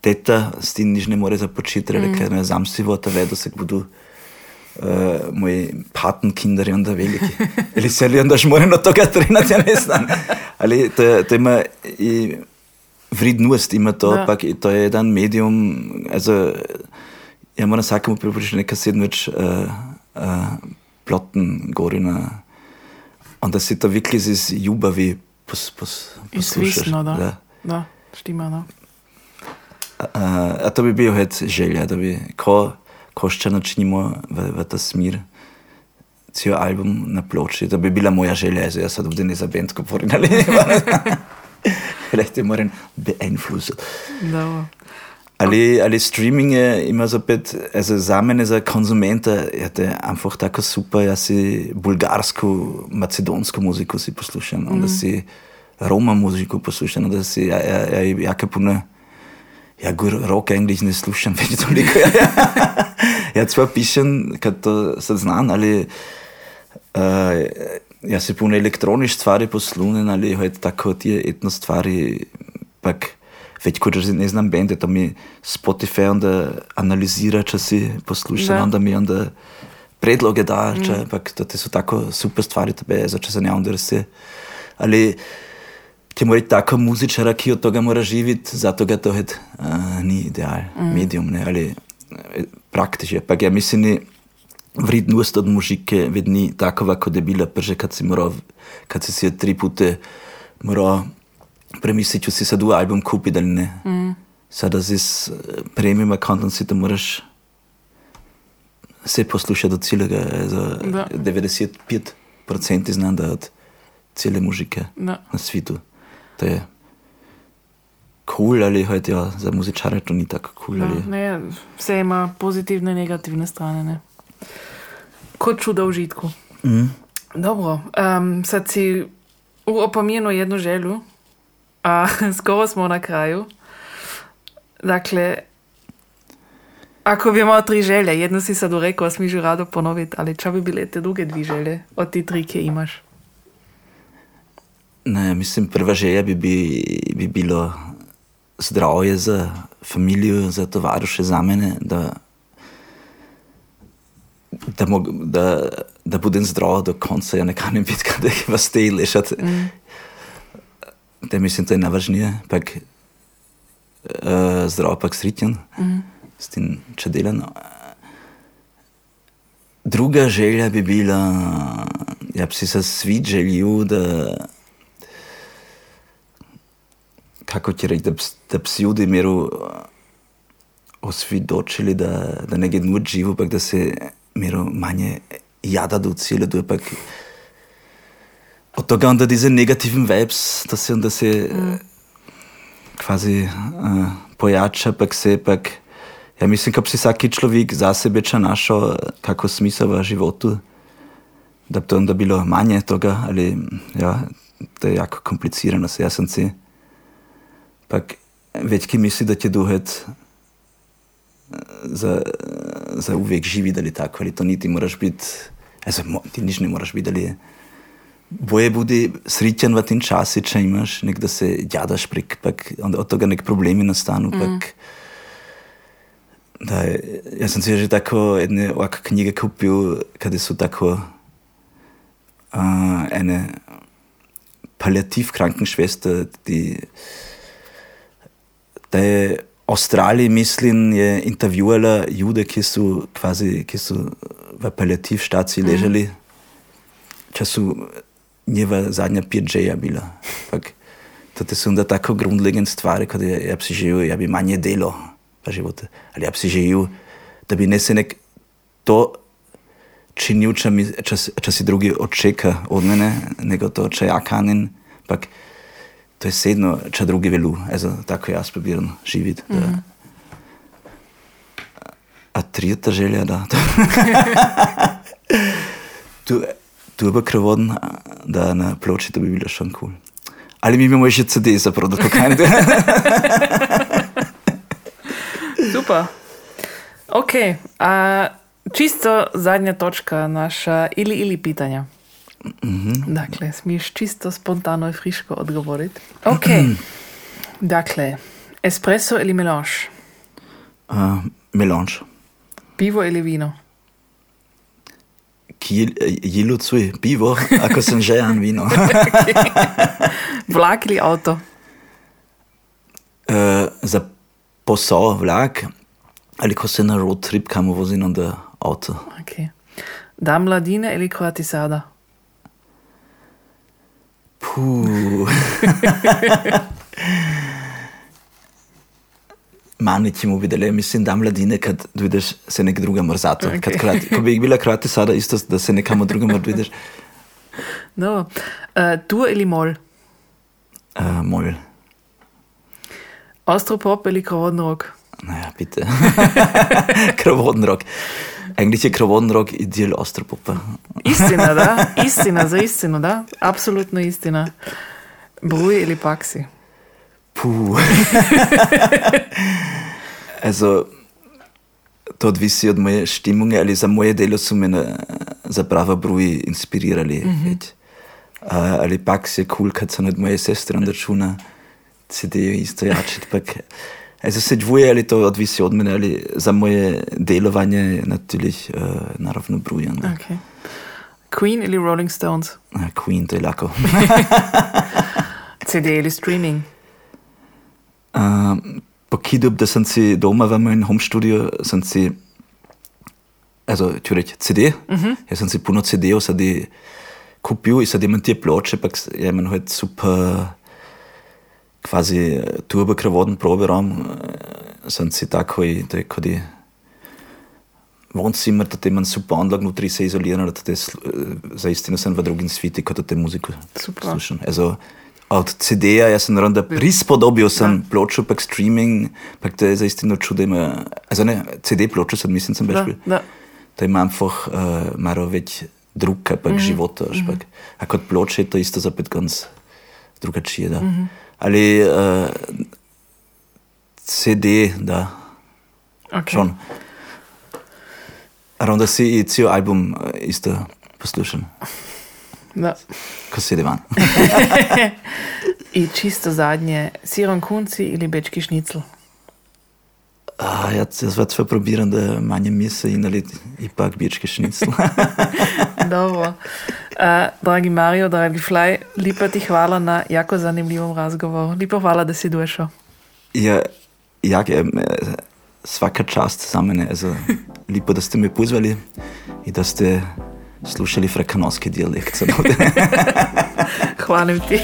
teta s tim nič ne more započeti, mm. ker me zamsivo, da vedo se budu uh, moji patenkinder i onda veliki. Ili se li onda još moram od toga trenati, ja ne znam. Ali to, to ima i vrednost, ima to, Da. pak i to je jedan medium, also ja, moram vsakemu priporočiti nekaj sedmič, uh, eh, uh, eh, ploten gorina. Onda si to wirklich iz ljubavi pos, pos, poslušaš. Izvisno, da. da. da štima, da. Uh, a to bi bil het želja, da bi ko, ko še načinimo v, v ta smer cel album na ploči. To bi bila moja želja, zdaj sad ovdje ne za bend govorim, ali ne. *laughs* Vielleicht moram beeinflussen. Dobro. Ali, ali streaming je ima zopet, also za mene, za konzumenta, je to einfach tako super, jaz si bulgarsko, macedonsko muziko si poslušam, onda si Roma muziko poslušam, onda si, ja, ja, ja, jake puno, ja, gur, rock eigentlich ne slušam več toliko. Ja, ja. ja zwar pišem, kad to sad znam, ali uh, ja se puno elektronič stvari poslunem, ali hojt tako tije etno stvari, pak već ko že ne znam bende, to mi Spotify onda analizira, če si poslušam, Da. onda mi onda predloge da, če, pak to te su tako super stvari, tebe, za če se ne onda se, ali ti mora tako muzičara, ki od toga mora živiti, zato ga to het, uh, ni ideal, mm. medium, ne, ali eh, praktično. Pak ja mislim, ni vrednost od mužike vedni takova, kot je bila prže, kad si moral, kad si si tri pute moral premisliti, če si sad u album kupiti ali ne. Mm. Sada s eh, premium accountom si to moraš se poslušati do celega, za Da. 95% znam da od cele mužike Da. na svitu. To je cool, ali hojt ja, za muzičare to ni tako cool. Ja, ne, vse ima pozitivne in negativne strane. Ne? Kot čudo v žitku. mm. Dobro, um, sad si u opomenu jednu želju, a *laughs* skoro smo na kraju. Dakle, ako bi imao tri želje, jednu si sad rekao, a smižu rado ponoviti, ali čo bi bile te druge dvi želje od ti tri, ki imaš? Ne, mislim, prva želja bi, bi, bi bilo zdravje za družino, za tovariše, za mene, da, da, mog, da, da budem zdrav do konca, ja ne kanem biti, *laughs* kada je vas te lešati. Mm. Da mislim, to je najvažnije, pak uh, zdrav, pak sritjen, mm. s tem, če delam. Druga želja bi bila, ja bi si se svit želil, da kako ti reči, da, da bi si ljudi imel osvidočili, da, da ne nur živo, ampak da se imel manje jada do cilja, da je pa od tega onda diese negativen vibes, da se onda se mm. kvazi uh, pojača, pa se pak, ja mislim, da bi si vsaki človek za sebe če našel kako smisel v životu, da bi to onda bilo manje tega, ali ja, to je jako komplicirano, se jaz sem si. Pak večki misli, da ti duhet za, za uvijek živi, ali tako, ali to niti moraš biti, also, ti nič ne moraš biti, ali boje budi sritjen v tem času, če imaš nek, da se jadaš prek, pak od tega nek problemi nastanu, mm. pak da, jaz sem si že tako jedne ovakve knjige kupil, kada so tako uh, ene paliativ krankenschwester, die da je Avstraliji, mislim, je intervjuvala ljude, ki so, kvazi, ki so v paliativ štaciji mhm. ležali, če so njeva zadnja PJ-ja bila. Pak, to so onda tako grundlegend stvari, kot je, ja bi si želel, ja bi manje delo v životu. Ali ja bi si želel, da bi ne se nek to činil, če, mi, če, če si drugi odčeka od mene, nego to, če ja kanin. Pak, to je sedno, če drugi velu, Ezo, tako jaz probiram živeti. Mm -hmm. A tretja želja, da. *laughs* tu, tu je pa krvodn, da na ploči to bi bilo še kul. Ali mi imamo še CD za prodati, kaj ne? *laughs* Super. Ok, a, čisto zadnja točka naša ili ili pitanja. Mhm. Dakle, smiješ čisto spontano i friško odgovoriti. Ok, *clears throat* dakle, espresso ili melange? Uh, melange. Pivo ili vino? Jilu cuj, pivo, *laughs* ako sem žejan vino. *laughs* Vlak ili avto? Uh, za posao vlak, ali ko se na road trip kamo vozim, onda avto. Okay. Da mladine ili kroatisada? Puh. *laughs* Manj ti mu videli, mislim, da mladine, kad vidiš se nek druga morzato. Okay. Krati, ko bi jih bila krati sada, isto, da se nekamo drugemu vidiš. No. Uh, tu ali mol? Uh, mol. Ostropop ali krovodni rok? Naja, bitte. *laughs* krovodni rok. Eigentlich je krovodni rok ideal ostropopa. Istina, da? *laughs* Istina, za istino, da? Absolutno istina. Bruj ili paksi? Puh. *laughs* also, to odvisi od moje stimunge, ali za moje delo so me zapravo bruji inspirirali. Mm -hmm. uh, ali paks je kul, cool, kad so nad moje sestre on računa CD-jo isto jačiti. Also se dvoje ali to odvisi od mene, ali za moje delovanje natürlich uh, naravno brujem. Okay. Queen ili Rolling Stones? Uh, Queen, to je lako. *laughs* CD ili streaming? Uh, po Kidub, da sem si doma v mojem home studio, sem si, also, če reči CD, uh -huh. jaz sem si puno CD-ov sadi kupil in sadi imam te ploče, pa je imam halt super quasi turbokravoden Proberaum, sem si takoj, to je kot je Wohnzimmer, da imam super Anlage notri se izoliran, da te zaistino sem v drugim sviti, kot da te muziko slušam. Also, od CD-ja jaz sem naravno, da prispodobil sem ja. pločo, pak streaming, pak to je zaistino čudo, ima, also ne, CD pločo sem, mislim, sem beispiel. Da, da. To ima einfach uh, malo več druga, pak mm -hmm. života, mm -hmm. A kot ploče je to isto zapet ganz drugačije, da. Mm -hmm. Ali uh, CD, da. Okay. Schon. Ronda si i ceo album uh, isto poslušam. Da. Ko sedi van. *laughs* I čisto zadnje, siron kunci ili bečki šnicl? A, jaz, jaz več probiram, da manje misli in ali ipak bičke šnicl. *laughs* Dobro. Uh, dragi Mario, dragi Fly, lepa ti hvala na jako zanimljivom razgovoru. Lepo hvala, da si došel. ja, ja, je, svaka čast za mene. Lepo, da ste me pozvali in da ste slušali frekanovski dialekt. *laughs* Hvala ti.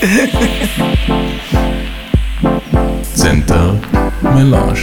Center Melange.